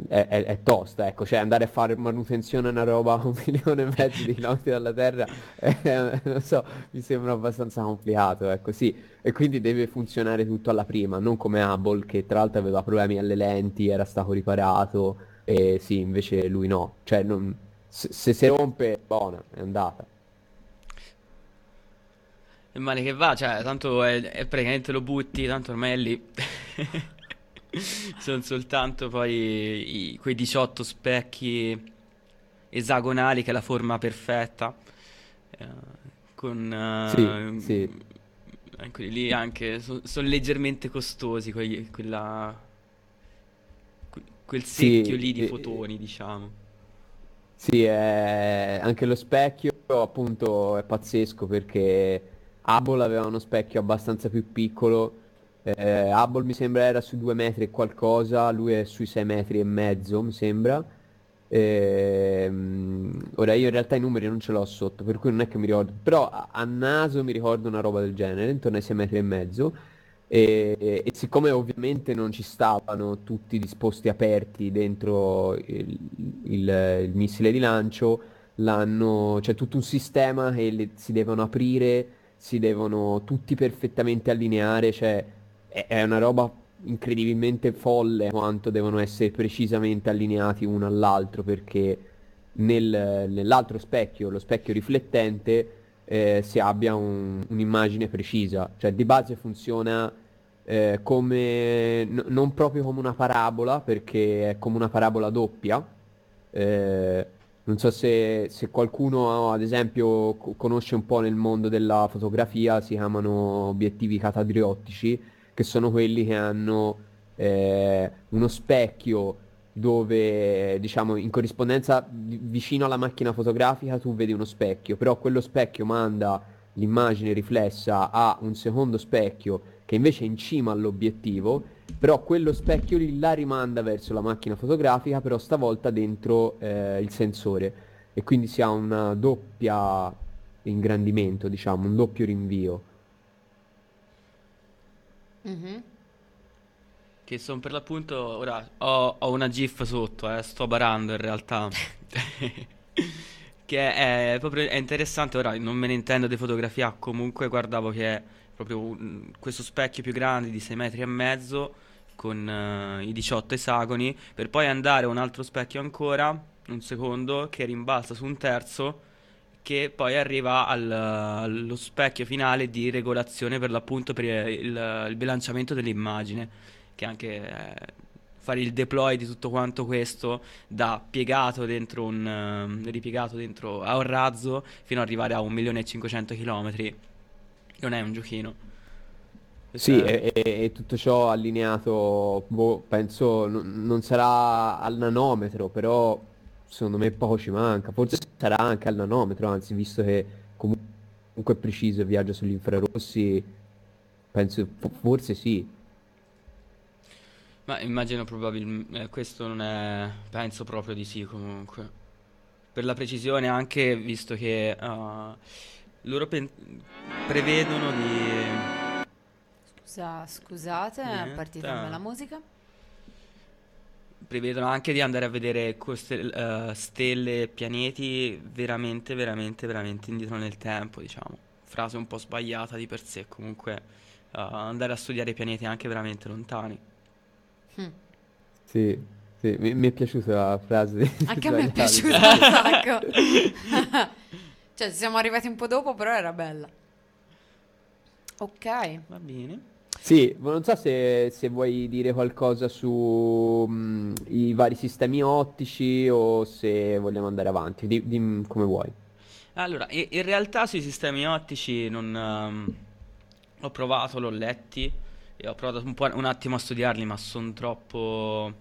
Speaker 4: è, è- è tosta, ecco, cioè andare a fare manutenzione a una roba a un <laughs> milione e mezzo di chilometri dalla Terra, eh, non so, mi sembra abbastanza complicato, ecco, sì, e quindi deve funzionare tutto alla prima, non come Hubble che tra l'altro aveva problemi alle lenti, era stato riparato, e sì, invece lui no, cioè non- se, se si rompe, buona, è andata.
Speaker 2: E male che va, cioè, tanto è, è praticamente lo butti, tanto ormai è lì. <laughs> <laughs> Sono soltanto poi i- quei 18 specchi esagonali che è la forma perfetta. eh, con
Speaker 4: Sì, sì.
Speaker 2: eh, quelli lì anche sono leggermente costosi, quegli- quella, que- quel secchio
Speaker 4: Sì,
Speaker 2: lì di fotoni, diciamo.
Speaker 4: Sì, è- anche lo specchio appunto è pazzesco perché Hubble aveva uno specchio abbastanza più piccolo, eh, Hubble mi sembra era su due metri e qualcosa, lui è sui sei metri e mezzo mi sembra. Ehm, ora io in realtà i numeri non ce l'ho sotto, per cui non è che mi ricordo, però a, naso mi ricordo una roba del genere, intorno ai sei metri e mezzo. E, e siccome ovviamente non ci stavano tutti disposti aperti dentro il, il- il missile di lancio, l'hanno, c'è tutto un sistema che le- si devono aprire, si devono tutti perfettamente allineare, cioè è, una roba incredibilmente folle quanto devono essere precisamente allineati uno all'altro perché nel- nell'altro specchio, lo specchio riflettente, eh, si abbia un- un'immagine precisa, cioè di base funziona eh, come, n- non proprio come una parabola, perché è come una parabola doppia. Eh, non so se, se qualcuno, ad esempio, co- conosce un po' nel mondo della fotografia, si chiamano obiettivi catadriottici, che sono quelli che hanno eh, uno specchio dove, diciamo, in corrispondenza vi- vicino alla macchina fotografica tu vedi uno specchio, però quello specchio manda l'immagine riflessa a un secondo specchio che invece è in cima all'obiettivo, però quello specchio lì la rimanda verso la macchina fotografica, però stavolta dentro eh, il sensore e quindi si ha una doppia ingrandimento, diciamo, un doppio rinvio.
Speaker 1: Mhm.
Speaker 2: Che sono per l'appunto, ora ho, ho una GIF sotto, eh, sto barando in realtà. <laughs> <laughs> Che è proprio è interessante, ora non me ne intendo di fotografia, comunque guardavo che è proprio un- questo specchio più grande di 6 metri e mezzo con eh, i 18 esagoni, per poi andare a un altro specchio ancora, un secondo, che rimbalza su un terzo, che poi arriva al- allo specchio finale di regolazione per l'appunto per il, il bilanciamento dell'immagine, che anche eh, fare il deploy di tutto quanto questo da piegato dentro un ehm, ripiegato dentro a un razzo fino ad arrivare a 1.500.000 km non è un giochino. Questo
Speaker 4: Sì,
Speaker 2: è-
Speaker 4: e, e- tutto ciò allineato, boh, penso non, non sarà al nanometro, però secondo me poco ci manca. Forse sarà anche al nanometro, anzi, visto che comunque è preciso e viaggia sugli infrarossi, penso, fo- forse sì.
Speaker 2: Ma immagino probabilmente questo non è penso proprio di sì comunque. Per la precisione anche visto che uh, loro pen- prevedono di
Speaker 1: Scusa, scusate, è partita la musica.
Speaker 2: Prevedono anche di andare a vedere queste eh, stelle e pianeti veramente, veramente, veramente indietro nel tempo, diciamo. Frase un po' sbagliata di per sé, comunque eh, andare a studiare i pianeti anche veramente lontani.
Speaker 1: Hm.
Speaker 4: Sì, sì, mi, mi è piaciuta la frase
Speaker 1: Anche a me è piaciuta un sacco. <laughs> Cioè, siamo arrivati un po' dopo, però era bella. Ok.
Speaker 2: Va bene.
Speaker 4: Sì, ma non so se, se vuoi dire qualcosa su mm, vari sistemi ottici o se vogliamo andare avanti. Di, di- come vuoi.
Speaker 2: Allora, in realtà sui sistemi ottici non, ehm, ho provato, l'ho letti e ho provato un un attimo a studiarli, ma sono troppo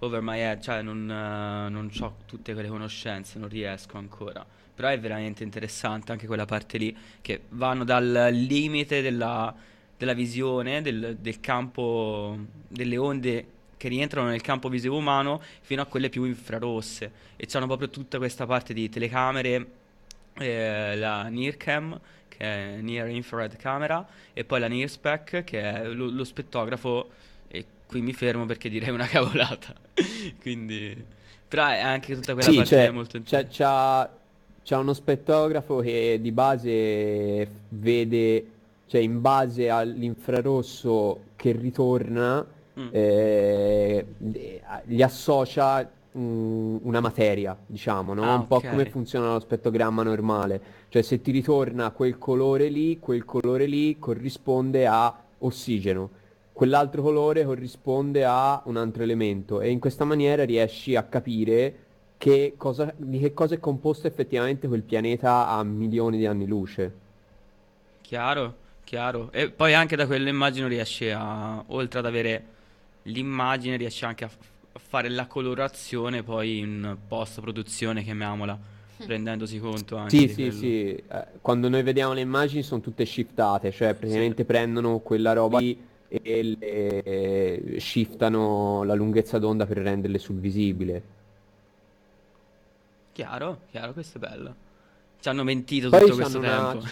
Speaker 2: over my head, cioè non, eh, non ho tutte quelle conoscenze, non riesco ancora. Però è veramente interessante anche quella parte lì, che vanno dal limite della, della visione, del, del campo, delle onde che rientrano nel campo visivo umano, fino a quelle più infrarosse. E c'hanno proprio tutta questa parte di telecamere, eh, la NIRCam, che è Near Infrared Camera, e poi la NIRSPEC, che è lo, lo spettografo, e qui mi fermo perché direi una <laughs> cavolata. Quindi, però è anche tutta quella
Speaker 4: Sì,
Speaker 2: parte lì è
Speaker 4: c'è,
Speaker 2: molto
Speaker 4: c'è,
Speaker 2: interessante.
Speaker 4: c'ha- c'ha uno spettografo che di base vede, cioè in base all'infrarosso che ritorna,
Speaker 2: Mm.
Speaker 4: eh, gli associa mm, una materia, diciamo, no?
Speaker 2: Ah,
Speaker 4: Un po' come funziona lo spettogramma normale. Cioè se ti ritorna quel colore lì, quel colore lì corrisponde a ossigeno. Quell'altro colore corrisponde a un altro elemento e in questa maniera riesci a capire che cosa, di che cosa è composto effettivamente quel pianeta a milioni di anni luce.
Speaker 2: Chiaro, chiaro. E poi anche da quell'immagine riesci a, oltre ad avere l'immagine, riesci anche a, f- a fare la colorazione poi in post-produzione, chiamiamola, rendendosi conto anche
Speaker 4: Sì,
Speaker 2: di
Speaker 4: sì,
Speaker 2: quello.
Speaker 4: sì, eh, quando noi vediamo le immagini sono tutte shiftate, cioè praticamente prendono quella roba lì e le eh, shiftano la lunghezza d'onda per renderle sul visibile.
Speaker 2: Chiaro, chiaro, questo è bello. Ci hanno mentito
Speaker 4: Poi
Speaker 2: tutto questo
Speaker 4: c'hanno una,
Speaker 2: tempo.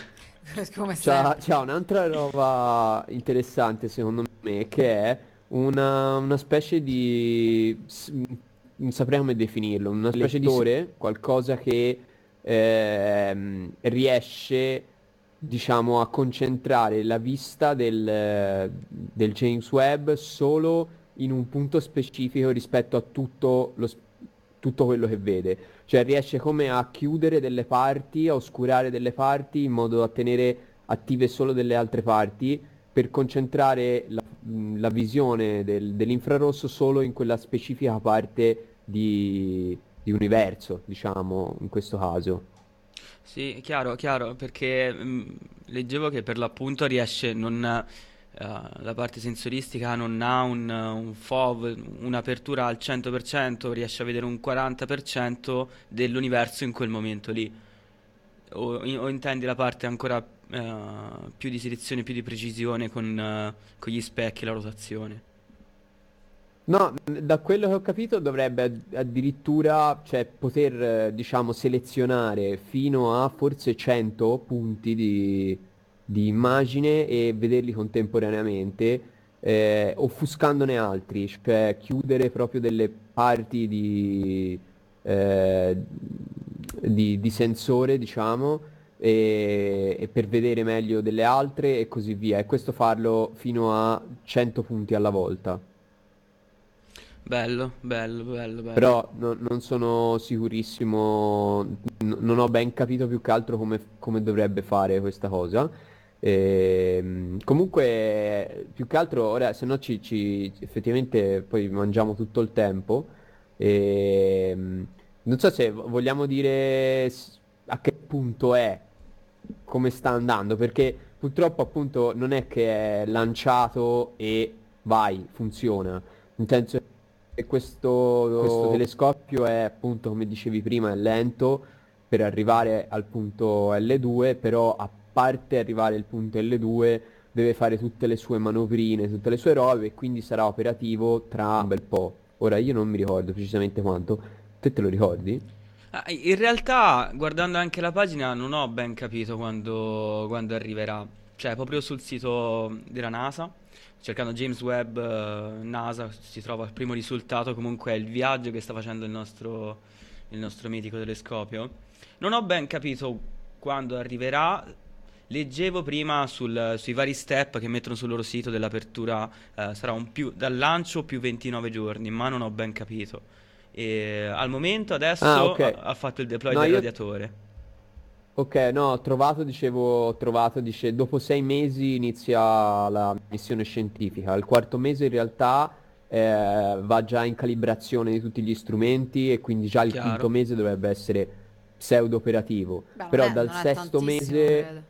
Speaker 2: <laughs>
Speaker 1: Come
Speaker 4: c'ha, c'ha un'altra roba interessante secondo me che è una, una specie di... non saprei come definirlo, una specie di sensore, qualcosa che ehm, riesce, diciamo, a concentrare la vista del, del James Webb solo in un punto specifico rispetto a tutto, lo, tutto quello che vede. Cioè riesce come a chiudere delle parti, a oscurare delle parti in modo da tenere attive solo delle altre parti per concentrare la, mh, la visione del- dell'infrarosso solo in quella specifica parte di, di universo, diciamo, in questo caso.
Speaker 2: Sì, chiaro, chiaro, perché mm, leggevo che per l'appunto riesce, non, eh, la parte sensoristica non ha un, un FOV, un'apertura al 100%, riesce a vedere un 40% dell'universo in quel momento lì. O, o intendi la parte ancora eh, più di selezione, più di precisione con, eh, con gli specchi e la rotazione?
Speaker 4: No, da quello che ho capito dovrebbe ad- addirittura, cioè, poter, diciamo, selezionare fino a forse 100 punti di, di immagine e vederli contemporaneamente, eh, offuscandone altri, cioè chiudere proprio delle parti di, eh, di, di sensore, diciamo, e, e per vedere meglio delle altre e così via. E questo farlo fino a 100 punti alla volta.
Speaker 2: Bello, bello, bello, bello.
Speaker 4: Però no- non sono sicurissimo, n- non ho ben capito più che altro come, come dovrebbe fare questa cosa. Ehm, comunque, più che altro, ora, se no ci, ci- effettivamente poi mangiamo tutto il tempo. Ehm, non so se vo- vogliamo dire a che punto è, come sta andando, perché purtroppo appunto non è che è lanciato e vai, funziona. Nel senso che questo, questo telescopio è appunto, come dicevi prima, è lento per arrivare al punto L2, però a parte arrivare al punto L2 deve fare tutte le sue manovrine, tutte le sue robe e quindi sarà operativo tra un bel po'. Ora io non mi ricordo precisamente quanto. Te te lo ricordi?
Speaker 2: Ah, in realtà, guardando anche la pagina, non ho ben capito quando, quando arriverà. Cioè, proprio sul sito della NASA, cercando James Webb, eh, NASA, si trova il primo risultato, comunque è il viaggio che sta facendo il nostro, il nostro mitico telescopio. Non ho ben capito quando arriverà. Leggevo prima sul- sui vari step che mettono sul loro sito dell'apertura, eh, sarà un più, dal lancio più 29 giorni, ma non ho ben capito. E al momento adesso
Speaker 4: Ah, ok.
Speaker 2: ha, ha fatto il deploy
Speaker 4: No,
Speaker 2: del
Speaker 4: io-
Speaker 2: radiatore.
Speaker 4: Ok, no, ho trovato, dicevo, ho trovato, dice, dopo sei mesi inizia la missione scientifica, il quarto mese in realtà eh, va già in calibrazione di tutti gli strumenti e quindi già il
Speaker 2: Chiaro.
Speaker 4: quinto mese dovrebbe essere pseudo operativo.
Speaker 1: Beh,
Speaker 4: Però
Speaker 1: è-
Speaker 4: dal sesto mese,
Speaker 1: credo.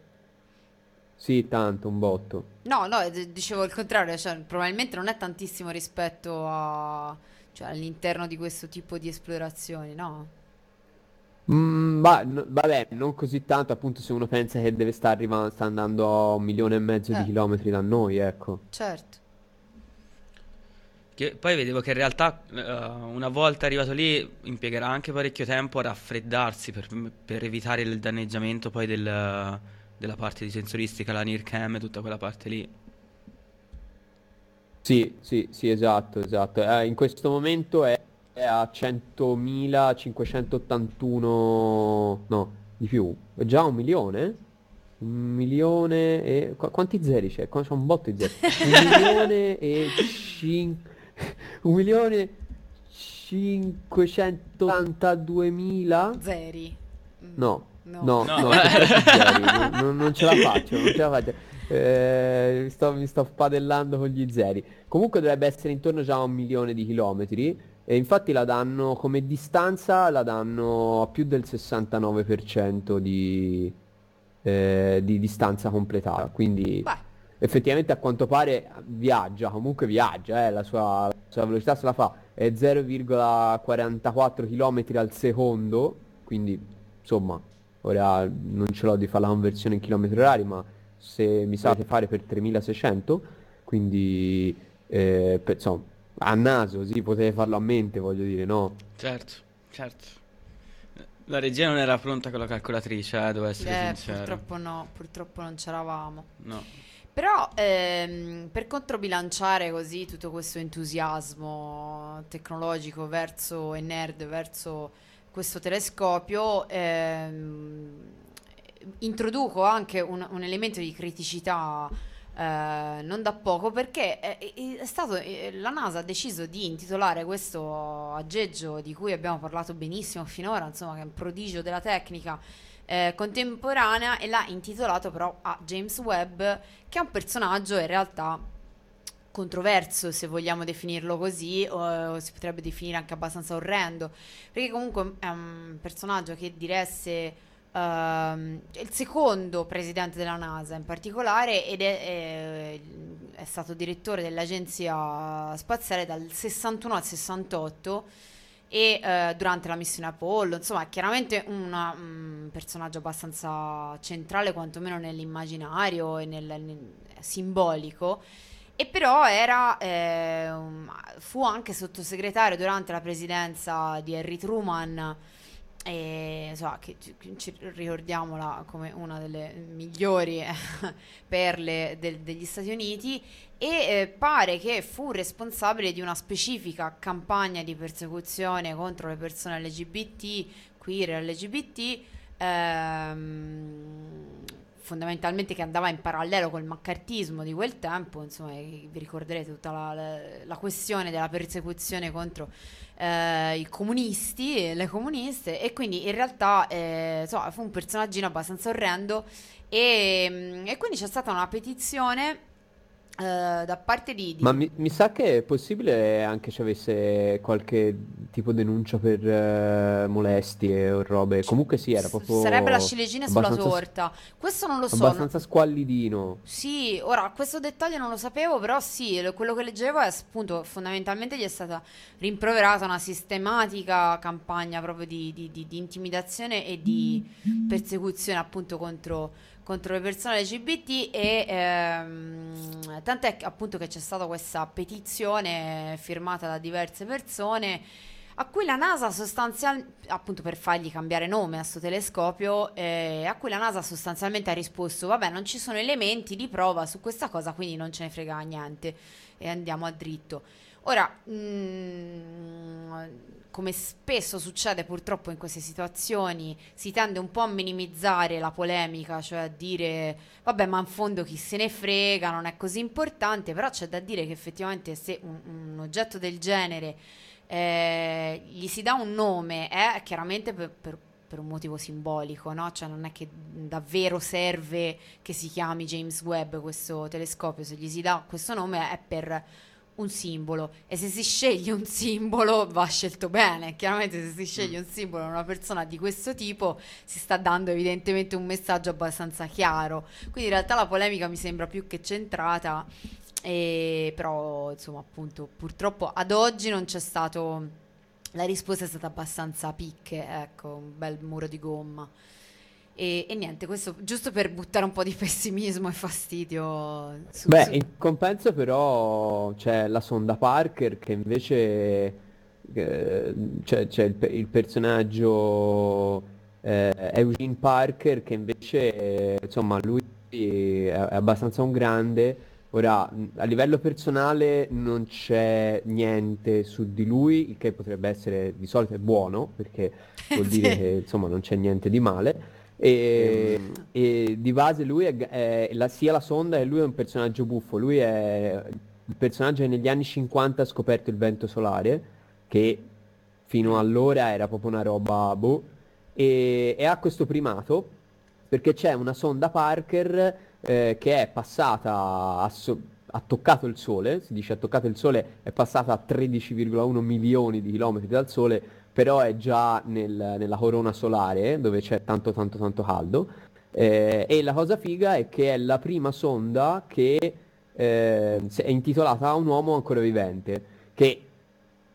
Speaker 4: Sì, tanto, un botto.
Speaker 1: No, no, d- dicevo il contrario, cioè, probabilmente non è tantissimo rispetto a, cioè, all'interno di questo tipo di esplorazioni, no?
Speaker 4: Mm, ma, no- vabbè, non così tanto, appunto, se uno pensa che deve sta arrivando, sta andando a un milione e mezzo di
Speaker 1: Eh.
Speaker 4: chilometri da noi, ecco.
Speaker 1: Certo.
Speaker 2: Che poi vedevo che in realtà eh, una volta arrivato lì impiegherà anche parecchio tempo a raffreddarsi per, per evitare il danneggiamento poi del- della parte di sensoristica, la NIRCam e tutta quella parte lì.
Speaker 4: Sì, sì, sì, esatto, esatto. Eh, in questo momento è, è a 100.581, no, di più. È già un milione? Un milione e... qu- quanti zeri c'è? Qua c'è un botto di zeri. <laughs> Un milione e cin... Un milione 582.000?
Speaker 1: Zeri.
Speaker 4: No,
Speaker 1: No.
Speaker 4: no,
Speaker 2: No.
Speaker 4: no, <laughs> non, ce la faccio, non ce la faccio. Eh, mi sto, mi sto padellando con gli zeri. Comunque dovrebbe essere intorno già a un milione di chilometri e infatti la danno come distanza, la danno a più del 69% di, eh, di distanza completata. Quindi
Speaker 1: Beh,
Speaker 4: effettivamente a quanto pare viaggia, comunque viaggia, eh, la sua, la sua velocità se la fa, è 0,44 km al secondo, quindi insomma, ora non ce l'ho di fare la conversione in chilometri orari, ma se mi sa che fare per 3600, quindi eh, per- insomma, a naso, sì, potevi farlo a mente, voglio dire, no?
Speaker 2: Certo, certo. La regia non era pronta con la calcolatrice, eh, devo essere
Speaker 1: eh,
Speaker 2: sincero.
Speaker 1: purtroppo no, purtroppo non c'eravamo.
Speaker 2: No.
Speaker 1: Però ehm, per controbilanciare così tutto questo entusiasmo tecnologico verso e nerd verso questo telescopio, ehm, introduco anche un, un elemento di criticità eh, non da poco perché è, è- stato, eh, la NASA ha deciso di intitolare questo aggeggio di cui abbiamo parlato benissimo finora, insomma che è un prodigio della tecnica eh, contemporanea e l'ha intitolato però a James Webb che è un personaggio in realtà controverso se vogliamo definirlo così o si potrebbe definire anche abbastanza orrendo perché comunque è un personaggio che diresse è il secondo presidente della NASA in particolare ed è, è- è stato direttore dell'agenzia spaziale dal 61 al 68 e eh, durante la missione Apollo, insomma, chiaramente una- un personaggio abbastanza centrale, quantomeno nell'immaginario e nel, nel- simbolico. E però era, eh, fu anche sottosegretario durante la presidenza di Harry Truman, e, insomma, che ci ricordiamola come una delle migliori eh, <laughs> perle del- degli Stati Uniti. E eh, pare che fu responsabile di una specifica campagna di persecuzione contro le persone LGBT, queer LGBT, ehm, fondamentalmente che andava in parallelo col maccartismo di quel tempo, insomma, vi ricorderete tutta la, la- la questione della persecuzione contro eh, i comunisti e le comuniste e quindi in realtà eh, insomma, fu un personaggino abbastanza orrendo e, mm, e quindi c'è stata una petizione eh, da parte di, di-
Speaker 4: Ma mi, mi sa che è possibile anche ci avesse qualche tipo denuncia per eh, molestie o robe. Comunque sì, era proprio
Speaker 1: sarebbe la ciliegina sulla torta. Questo non lo so.
Speaker 4: abbastanza squallidino.
Speaker 1: Sì, ora questo dettaglio non lo sapevo, però sì, lo- quello che leggevo è appunto fondamentalmente gli è stata rimproverata una sistematica campagna proprio di, di- di- di intimidazione e di persecuzione appunto contro, contro le persone LGBT e ehm, tant'è appunto che c'è stata questa petizione firmata da diverse persone a cui la NASA sostanzialmente, appunto per fargli cambiare nome a sto telescopio, eh, a cui la NASA sostanzialmente ha risposto, vabbè non ci sono elementi di prova su questa cosa, quindi non ce ne frega niente e andiamo a dritto. Ora, mm, come spesso succede purtroppo in queste situazioni, si tende un po' a minimizzare la polemica, cioè a dire, vabbè ma in fondo chi se ne frega, non è così importante, però c'è da dire che effettivamente se un, un oggetto del genere eh, gli si dà un nome è chiaramente per, per- per un motivo simbolico, no? Cioè non è che davvero serve che si chiami James Webb questo telescopio, se gli si dà questo nome è per un simbolo e se si sceglie un simbolo va scelto bene. Chiaramente se si sceglie un simbolo una persona di questo tipo si sta dando evidentemente un messaggio abbastanza chiaro. Quindi in realtà la polemica mi sembra più che centrata, e, però insomma appunto purtroppo ad oggi non c'è stato... La risposta è stata abbastanza picche, ecco, un bel muro di gomma. E, e, niente, questo giusto per buttare un po' di pessimismo e fastidio.
Speaker 4: Su, Beh, su... in compenso però c'è la sonda Parker che invece eh, c'è, c'è il, il, personaggio eh, Eugene Parker che invece eh, insomma lui è, è abbastanza un grande. Ora, a livello personale non c'è niente su di lui, il che potrebbe essere di solito buono, perché vuol <laughs> dire che insomma non c'è niente di male. E, mm. e, di base lui è, è la, sia la sonda e lui è un personaggio buffo. Lui è il personaggio che negli anni 50 ha scoperto il vento solare, che fino allora era proprio una roba boh, e, e ha questo primato perché c'è una sonda Parker eh, che è passata, so- ha toccato il Sole, si dice ha toccato il Sole, è passata a 13,1 milioni di chilometri dal Sole però è già nel, nella corona solare dove c'è tanto tanto tanto caldo. Eh, e la cosa figa è che è la prima sonda che eh, è intitolata a un uomo ancora vivente che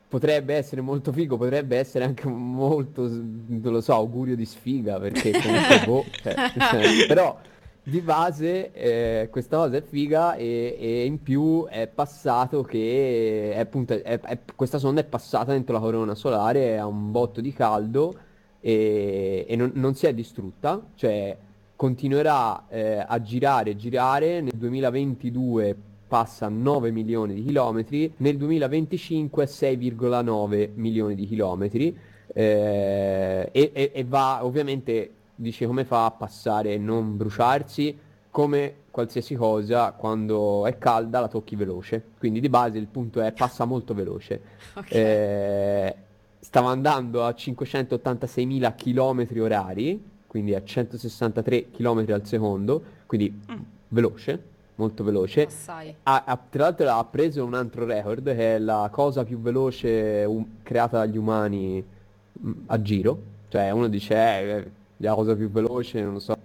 Speaker 4: potrebbe essere molto figo, potrebbe essere anche molto, non lo so, augurio di sfiga perché comunque boh, cioè, <laughs> <laughs> però di base eh, questa cosa è figa e, e, in più è passato che è, appunto, è, è, questa sonda è passata dentro la corona solare a un botto di caldo e, e non, non, si è distrutta, cioè continuerà eh, a girare e girare, nel 2022 passa 9 milioni di chilometri, nel 2025 6,9 milioni di chilometri eh, e, e va ovviamente dice come fa a passare e non bruciarsi, come qualsiasi cosa quando è calda la tocchi veloce. Quindi di base il punto è passa molto veloce. <laughs> Okay. Eh, stava andando a 586.000 km orari, quindi a 163 km al secondo, quindi mm. veloce, molto veloce. Ha, ha, tra l'altro ha preso un altro record che è la cosa più veloce um, creata dagli umani um, a giro. Cioè uno dice eh, la cosa più veloce, non so,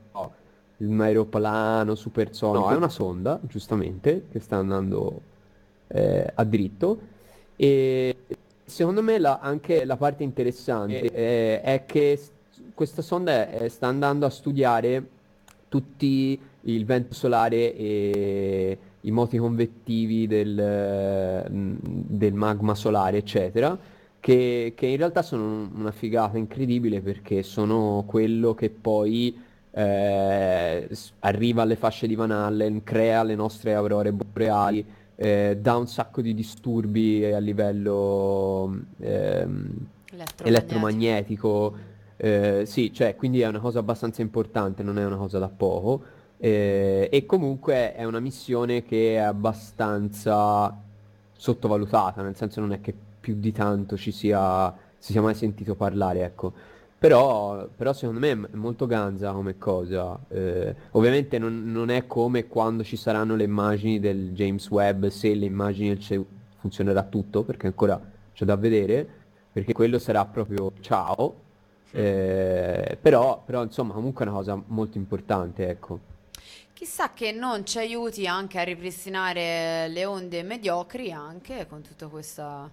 Speaker 4: un aeroplano supersonico. No, è una sonda, giustamente, che sta andando eh, a dritto. E secondo me la, anche la parte interessante eh, è che questa sonda è, sta andando a studiare tutti il vento solare e i moti convettivi del, del magma solare, eccetera che, che in realtà sono una figata incredibile perché sono quello che poi eh, arriva alle fasce di Van Allen, crea le nostre aurore boreali, eh, dà un sacco di disturbi a livello ehm, elettromagnetico. eh, sì, cioè, quindi è una cosa abbastanza importante, non è una cosa da poco. Eh, e comunque è una missione che è abbastanza sottovalutata, nel senso non è che più di tanto ci sia, si sia mai sentito parlare, ecco. Però, però secondo me è molto ganza come cosa. Eh, ovviamente non, non, è come quando ci saranno le immagini del James Webb, se le immagini funzionerà tutto, perché ancora c'è da vedere, perché quello sarà proprio ciao. Eh, però, però insomma comunque è una cosa molto importante, ecco.
Speaker 1: Chissà che non ci aiuti anche a ripristinare le onde mediocri anche con tutta questa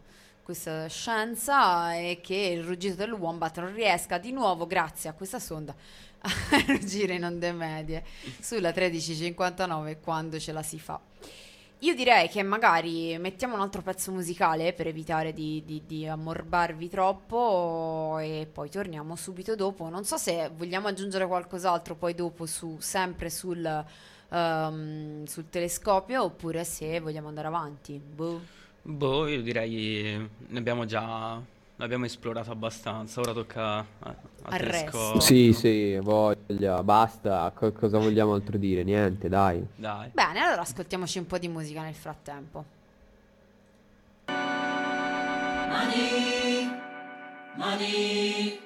Speaker 1: questa scienza e che il ruggito del wombat non riesca di nuovo, grazie a questa sonda, <laughs> a ruggire in onde medie sulla 1359 quando ce la si fa. Io direi che magari mettiamo un altro pezzo musicale per evitare di, di, di, ammorbarvi troppo e poi torniamo subito dopo. Non so se vogliamo aggiungere qualcos'altro poi dopo su, sempre sul, um, sul telescopio oppure se vogliamo andare avanti. Boh.
Speaker 2: Boh, io direi ne abbiamo già l'abbiamo esplorato abbastanza, ora tocca a, a
Speaker 1: Al
Speaker 2: Telesco.
Speaker 4: Sì, sì, voglia, basta. Co- cosa vogliamo altro dire? Niente, dai.
Speaker 2: Dai.
Speaker 1: Bene, allora ascoltiamoci un po' di musica nel frattempo.
Speaker 5: Money, money,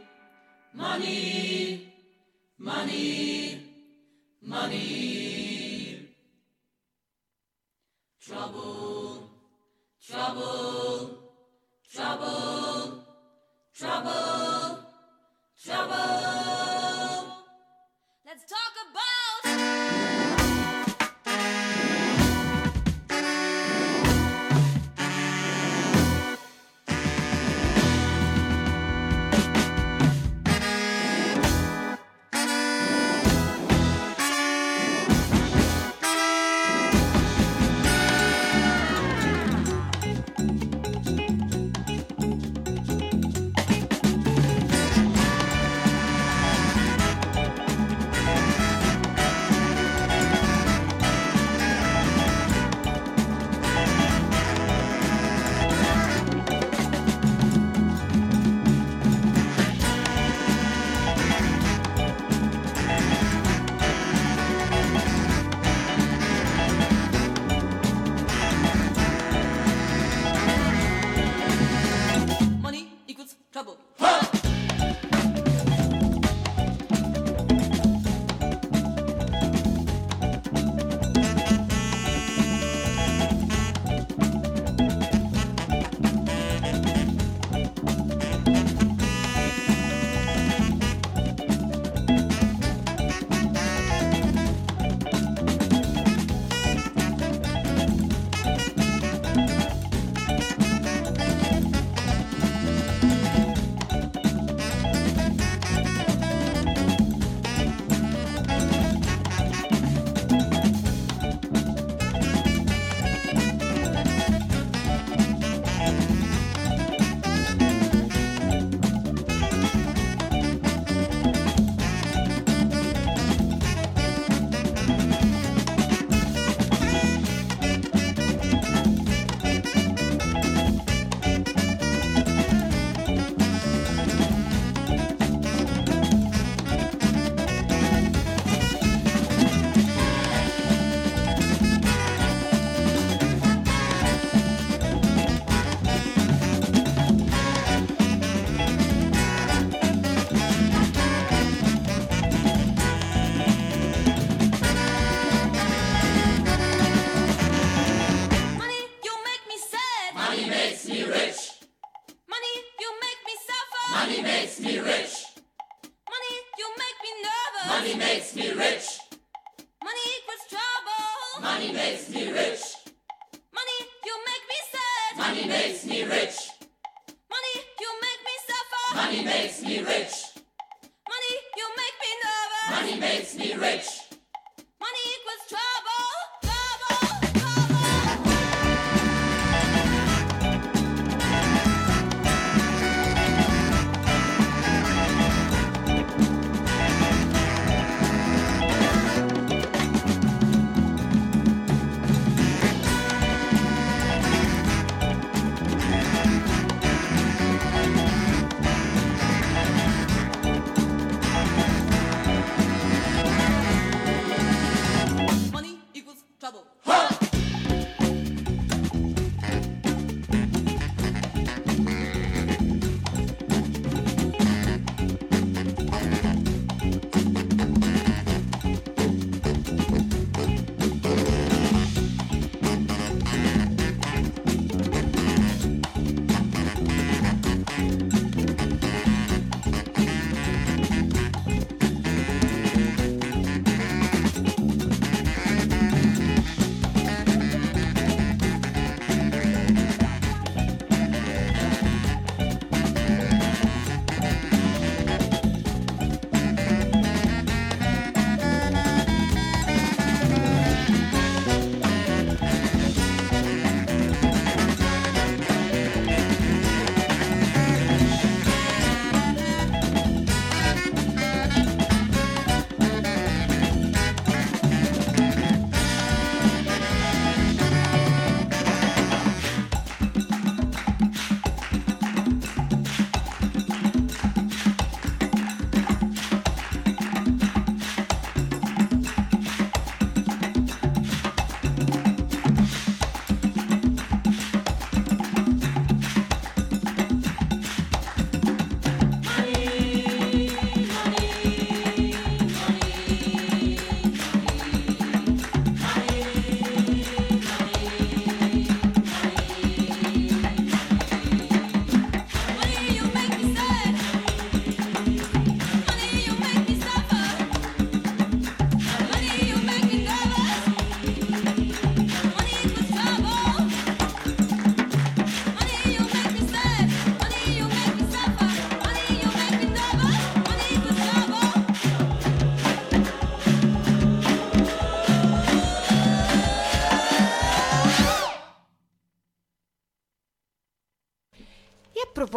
Speaker 5: Trouble, trouble, trouble, trouble.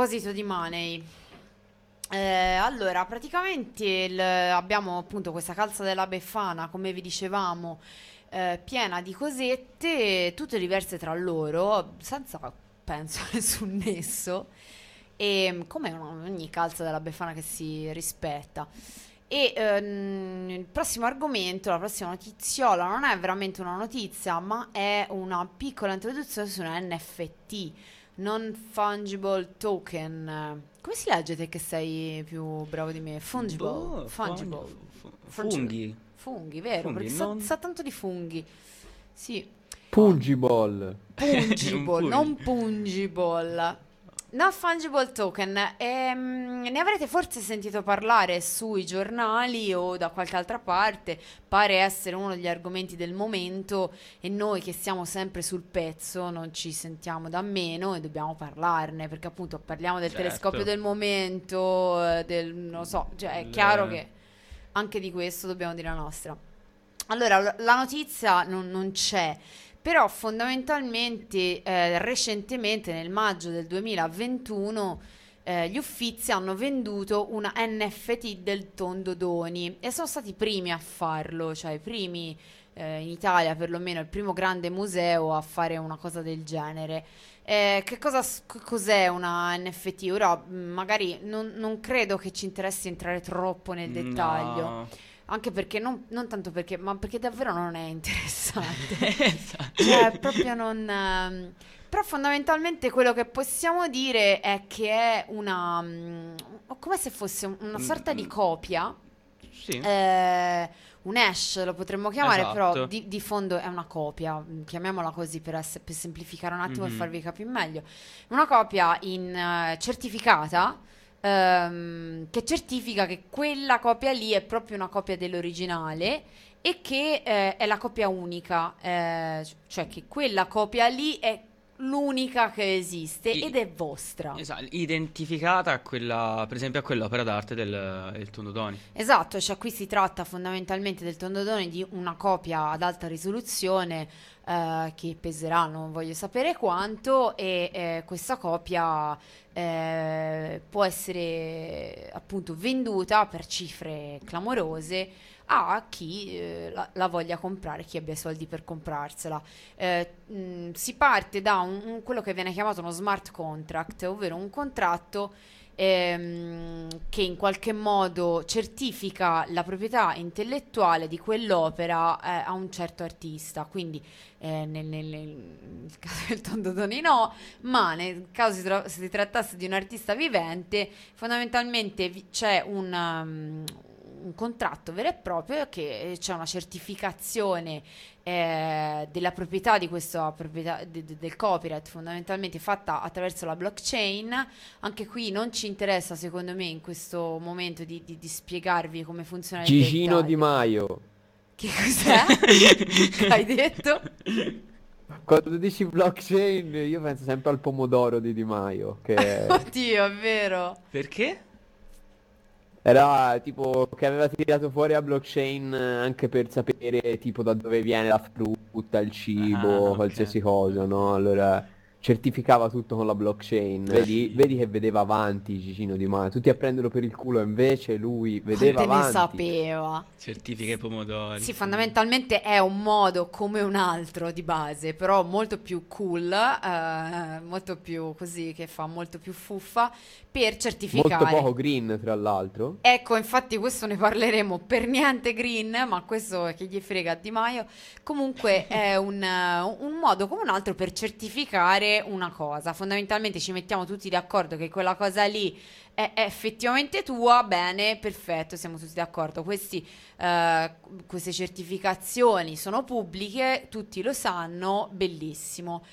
Speaker 1: Proposito di money, eh, allora praticamente il- abbiamo appunto questa calza della Befana, come vi dicevamo, eh, piena di cosette, tutte diverse tra loro, senza, penso, <laughs> nessun nesso, e come una- ogni calza della Befana che si rispetta. E ehm, il prossimo argomento, la prossima notiziola, non è veramente una notizia, ma è una piccola introduzione su una NFT, Non Fungible Token. Come si legge te che sei più bravo di me? Fungible.
Speaker 2: Boh,
Speaker 1: Fungible.
Speaker 2: fu-
Speaker 1: Fungible.
Speaker 2: Funghi.
Speaker 1: Funghi, vero?
Speaker 2: Funghi,
Speaker 1: perché sa,
Speaker 2: non-
Speaker 1: sa tanto di funghi. Sì.
Speaker 4: Pungible.
Speaker 1: Pungible, <laughs>
Speaker 2: Un
Speaker 1: non pungible. Non fungible token. Ehm, ne avrete forse sentito parlare sui giornali o da qualche altra parte. Pare essere uno degli argomenti del momento e noi che siamo sempre sul pezzo non ci sentiamo da meno e dobbiamo parlarne perché appunto parliamo del
Speaker 2: Certo.
Speaker 1: telescopio del momento, eh, del non so, cioè è chiaro che anche di questo dobbiamo dire la nostra. Allora, la notizia non, non c'è, però fondamentalmente eh, recentemente, nel maggio del 2021, eh, gli Uffizi hanno venduto una NFT del Tondo Doni e sono stati i primi a farlo, cioè i primi eh, in Italia perlomeno, il primo grande museo a fare una cosa del genere. Eh, che cosa, cos'è una NFT? Ora, mh, magari non, non credo che ci interessi entrare troppo nel dettaglio.
Speaker 2: No.
Speaker 1: Anche perché, non, non tanto perché, ma perché davvero non è interessante. <laughs>
Speaker 2: Esatto.
Speaker 1: cioè, proprio non... ehm, però fondamentalmente quello che possiamo dire è che è una... mm, come se fosse un- una sorta di
Speaker 2: Mm.
Speaker 1: copia,
Speaker 2: Sì.
Speaker 1: eh, un hash lo potremmo chiamare, però
Speaker 2: Esatto.
Speaker 1: di, di fondo è una copia, mm, chiamiamola così per, ess- per semplificare un attimo e
Speaker 2: Mhm.
Speaker 1: farvi capire meglio. Una copia in, eh, certificata ehm, che certifica che quella copia lì è proprio una copia dell'originale e che eh, è la copia unica, eh, cioè che quella copia lì è l'unica che esiste
Speaker 2: I-
Speaker 1: ed è vostra.
Speaker 2: Esatto, identificata a quella, per esempio a quell'opera d'arte del, del Tondodoni.
Speaker 1: Esatto, cioè qui si tratta fondamentalmente del tondodone di una copia ad alta risoluzione eh, che peserà non voglio sapere quanto e eh, questa copia eh, può essere appunto venduta per cifre clamorose a chi eh, la, la voglia comprare, chi abbia soldi per comprarsela. Eh, mh, si parte da un- un- quello che viene chiamato uno smart contract, ovvero un contratto ehm, che in qualche modo certifica la proprietà intellettuale di quell'opera eh, a un certo artista. Quindi eh, nel, nel- nel caso del Tondodoni no, ma nel caso si, tra- si trattasse di un artista vivente, fondamentalmente vi- c'è un, um, un contratto vero e proprio che eh, c'è una certificazione eh, della proprietà di questa proprietà de- de- del copyright fondamentalmente fatta attraverso la blockchain anche qui non ci interessa secondo me in questo momento di, di- di spiegarvi come funziona il
Speaker 4: Gigino. Di Maio.
Speaker 1: che cos'è? <laughs> hai detto?
Speaker 4: Quando dici blockchain io penso sempre al pomodoro di Di Maio, che <laughs>
Speaker 1: oddio è vero
Speaker 2: Perché?
Speaker 4: Era tipo che aveva tirato fuori la blockchain eh, anche per sapere tipo da dove viene la frutta, il cibo,
Speaker 2: Ah, ok.
Speaker 4: qualsiasi cosa, no? Allora certificava tutto con la blockchain. Vedi, vedi che vedeva avanti Gigino Di Maio, tutti a prenderlo per il culo, invece lui vedeva
Speaker 1: quante ne
Speaker 4: avanti.
Speaker 1: sapeva
Speaker 2: Certifica i pomodori.
Speaker 1: Sì, fondamentalmente è un modo come un altro di base, però molto più cool, eh, molto più così, che fa molto più fuffa, per certificare.
Speaker 4: Molto poco green, tra l'altro.
Speaker 1: Ecco, infatti questo ne parleremo per niente green, ma questo che gli frega a Di Maio. Comunque <laughs> è un, eh, un modo come un altro per certificare una cosa. Fondamentalmente ci mettiamo tutti d'accordo che quella cosa lì è, effettivamente tua, bene, perfetto, siamo tutti d'accordo. Questi, eh, queste certificazioni sono pubbliche, tutti lo sanno, bellissimo.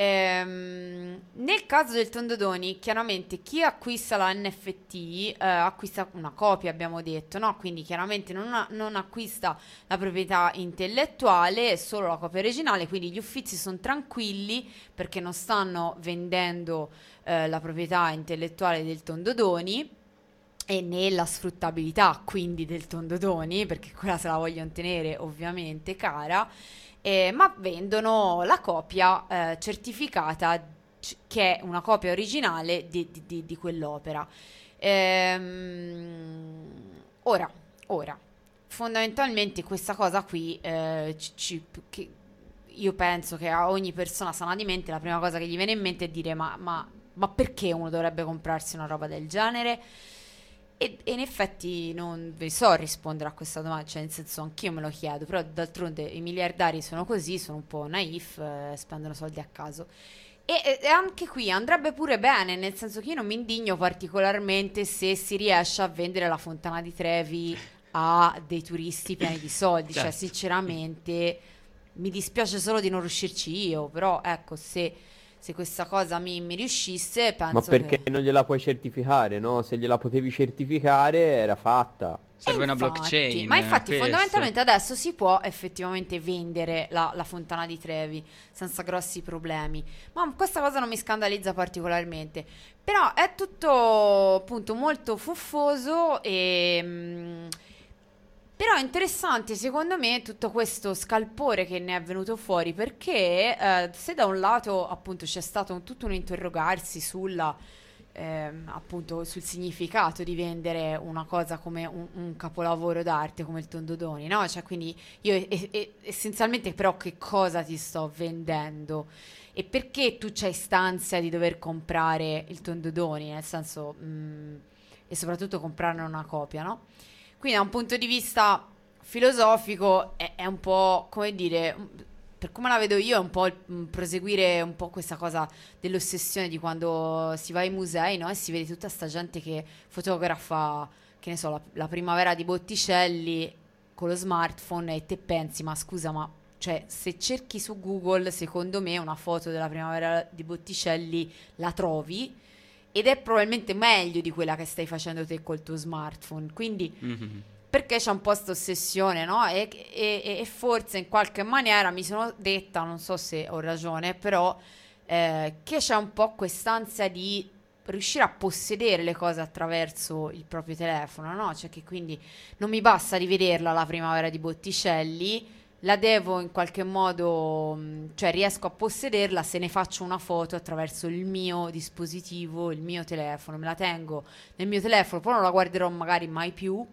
Speaker 1: Ehm, nel caso del Tondodoni, chiaramente chi acquista la NFT eh, acquista una copia, abbiamo detto, no? Quindi chiaramente non, ha- non acquista la proprietà intellettuale, solo la copia originale, quindi gli uffizi sono tranquilli perché non stanno vendendo eh, la proprietà intellettuale del Tondodoni e nella sfruttabilità quindi del Tondodoni, perché quella se la vogliono tenere ovviamente cara, eh, ma vendono la copia eh, certificata c- che è una copia originale di, di- di- di quell'opera. Ehm, ora, ora, fondamentalmente questa cosa qui, eh, ci- ci- che io penso che a ogni persona sana di mente la prima cosa che gli viene in mente è dire ma, ma- ma perché uno dovrebbe comprarsi una roba del genere? E, e in effetti non vi so rispondere a questa domanda, cioè nel senso anch'io me lo chiedo, però d'altronde i miliardari sono così, sono un po' naif, eh, spendono soldi a caso. E, e- anche qui andrebbe pure bene, nel senso che io non mi indigno particolarmente se si riesce a vendere la fontana di Trevi a dei turisti pieni di soldi, cioè
Speaker 2: Certo.
Speaker 1: sinceramente mi dispiace solo di non riuscirci io, però ecco se, se questa cosa mi, mi riuscisse penso
Speaker 4: Ma perché
Speaker 1: che...
Speaker 4: non gliela puoi certificare, no? Se gliela potevi certificare era fatta.
Speaker 2: Serve
Speaker 1: E
Speaker 2: una
Speaker 1: infatti,
Speaker 2: blockchain.
Speaker 1: Ma infatti
Speaker 2: questo.
Speaker 1: fondamentalmente adesso si può effettivamente vendere la, la fontana di Trevi senza grossi problemi. Ma questa cosa non mi scandalizza particolarmente. Però è tutto appunto molto fuffoso e... mm, però è interessante secondo me tutto questo scalpore che ne è venuto fuori perché eh, se da un lato appunto c'è stato un- tutto un interrogarsi sulla ehm, appunto sul significato di vendere una cosa come un, un capolavoro d'arte come il Tondodoni, no? Cioè, quindi io e- e- essenzialmente però che cosa ti sto vendendo? E perché tu c'hai stanza di dover comprare il Tondodoni, nel senso, mm, e soprattutto comprarne una copia, no? Quindi da un punto di vista filosofico è, è un po', come dire, per come la vedo io è un po' il- mm, proseguire un po' questa cosa dell'ossessione di quando si va ai musei, no? E si vede tutta sta gente che fotografa, che ne so, la, la primavera di Botticelli con lo smartphone e te pensi, ma scusa, ma cioè se cerchi su Google, secondo me una foto della primavera di Botticelli la trovi ed è probabilmente meglio di quella che stai facendo te col tuo smartphone. Quindi
Speaker 2: Mhm.
Speaker 1: perché c'è un po' questa ossessione, no? E, e- e forse in qualche maniera mi sono detta, non so se ho ragione, però eh, che c'è un po' quest'ansia di riuscire a possedere le cose attraverso il proprio telefono, no? Cioè che quindi non mi basta rivederla la primavera di Botticelli, la devo in qualche modo, mh, cioè riesco a possederla se ne faccio una foto attraverso il mio dispositivo, il mio telefono, me la tengo nel mio telefono, poi non la guarderò magari mai più,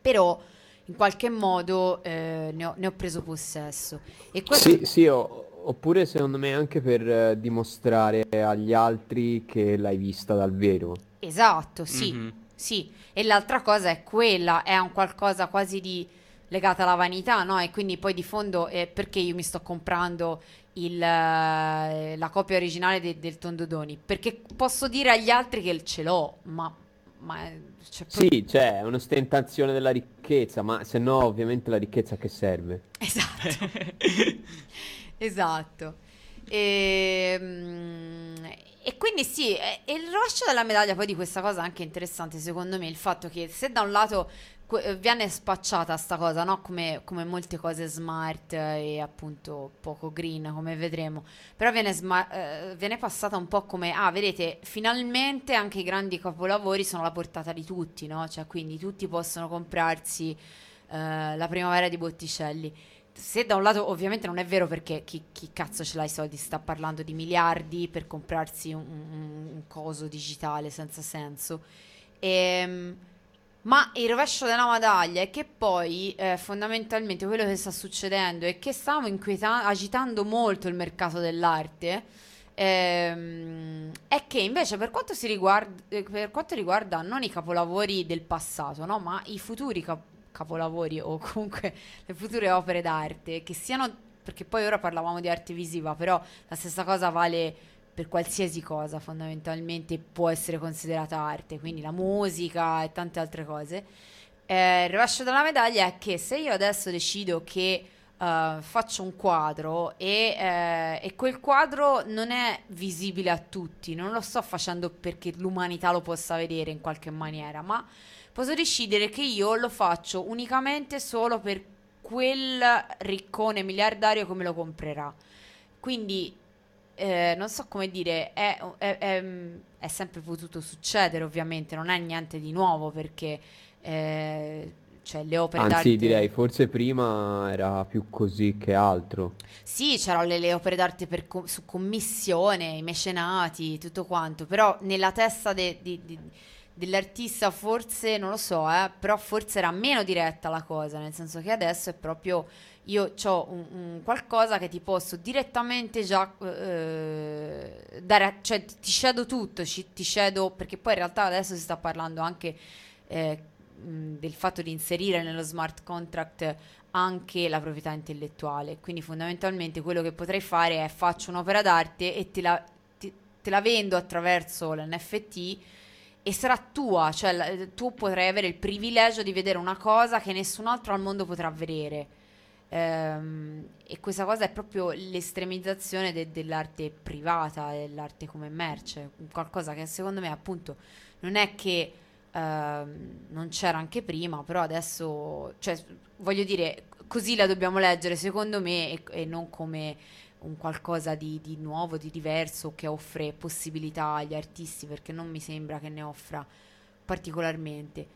Speaker 1: però in qualche modo eh, ne, ho, ne ho preso possesso. E questo
Speaker 4: Sì, sì, o- oppure secondo me anche per eh, dimostrare agli altri che l'hai vista dal vero.
Speaker 1: Esatto, sì,
Speaker 2: Mhm.
Speaker 1: sì. E l'altra cosa è quella, è un qualcosa quasi di legata alla vanità, no? E quindi poi di fondo eh, perché io mi sto comprando il, eh, la copia originale de- del Tondodoni? Perché posso dire agli altri che ce l'ho, ma, ma cioè, pro-
Speaker 4: Sì, cioè, è un'ostentazione della ricchezza, ma se no ovviamente la ricchezza a che serve?
Speaker 1: Esatto. <laughs> Esatto. Ehm, E, quindi sì, e, e il rovescio della medaglia poi di questa cosa è anche interessante secondo me, il fatto che se da un lato eh, viene spacciata sta cosa, no? Come, come molte cose smart e appunto poco green, come vedremo, però viene, sma- eh, viene passata un po' come, ah, vedete, finalmente anche i grandi capolavori sono alla portata di tutti, no? Cioè, quindi tutti possono comprarsi eh, la primavera di Botticelli. Se da un lato ovviamente non è vero perché chi, chi cazzo ce l'ha i soldi sta parlando di miliardi per comprarsi un, un- un coso digitale senza senso. Ehm, ma il rovescio della medaglia è che poi eh, fondamentalmente quello che sta succedendo è che stiamo agitando molto il mercato dell'arte. ehm, è che invece per quanto, riguarda, eh, per quanto riguarda non i capolavori del passato, no, ma i futuri cap- capolavori o comunque <laughs> le future opere d'arte, che siano, perché poi ora parlavamo di arte visiva, però la stessa cosa vale per qualsiasi cosa fondamentalmente può essere considerata arte, quindi la musica e tante altre cose. Eh, il rovescio della medaglia è che se io adesso decido che eh, faccio un quadro e, eh, e quel quadro non è visibile a tutti, non lo sto facendo perché l'umanità lo possa vedere in qualche maniera, ma posso decidere che io lo faccio unicamente solo per quel riccone miliardario che me lo comprerà. Quindi eh, non so come dire, è, è- è- è sempre potuto succedere ovviamente, non è niente di nuovo perché eh, cioè le opere
Speaker 4: Anzi,
Speaker 1: d'arte...
Speaker 4: direi, forse prima era più così che altro.
Speaker 1: Sì, c'erano le, le opere d'arte per su commissione, i mecenati, tutto quanto, però nella testa de- di- di- dell'artista forse, non lo so, eh, però forse era meno diretta la cosa, nel senso che adesso è proprio io ho un, un qualcosa che ti posso direttamente già eh, dare, a- cioè ti cedo tutto, ci- ti cedo, perché poi in realtà adesso si sta parlando anche eh, del fatto di inserire nello smart contract anche la proprietà intellettuale. Quindi fondamentalmente quello che potrei fare è faccio un'opera d'arte e te la, ti- te la vendo attraverso l'NFT e sarà tua, cioè la- tu potrai avere il privilegio di vedere una cosa che nessun altro al mondo potrà vedere. Ehm, e questa cosa è proprio l'estremizzazione de- dell'arte privata, dell'arte come merce, qualcosa che secondo me appunto non è che ehm, non c'era anche prima, però adesso, cioè, voglio dire, così la dobbiamo leggere secondo me e, e non come un qualcosa di, di nuovo, di diverso che offre possibilità agli artisti, perché non mi sembra che ne offra particolarmente.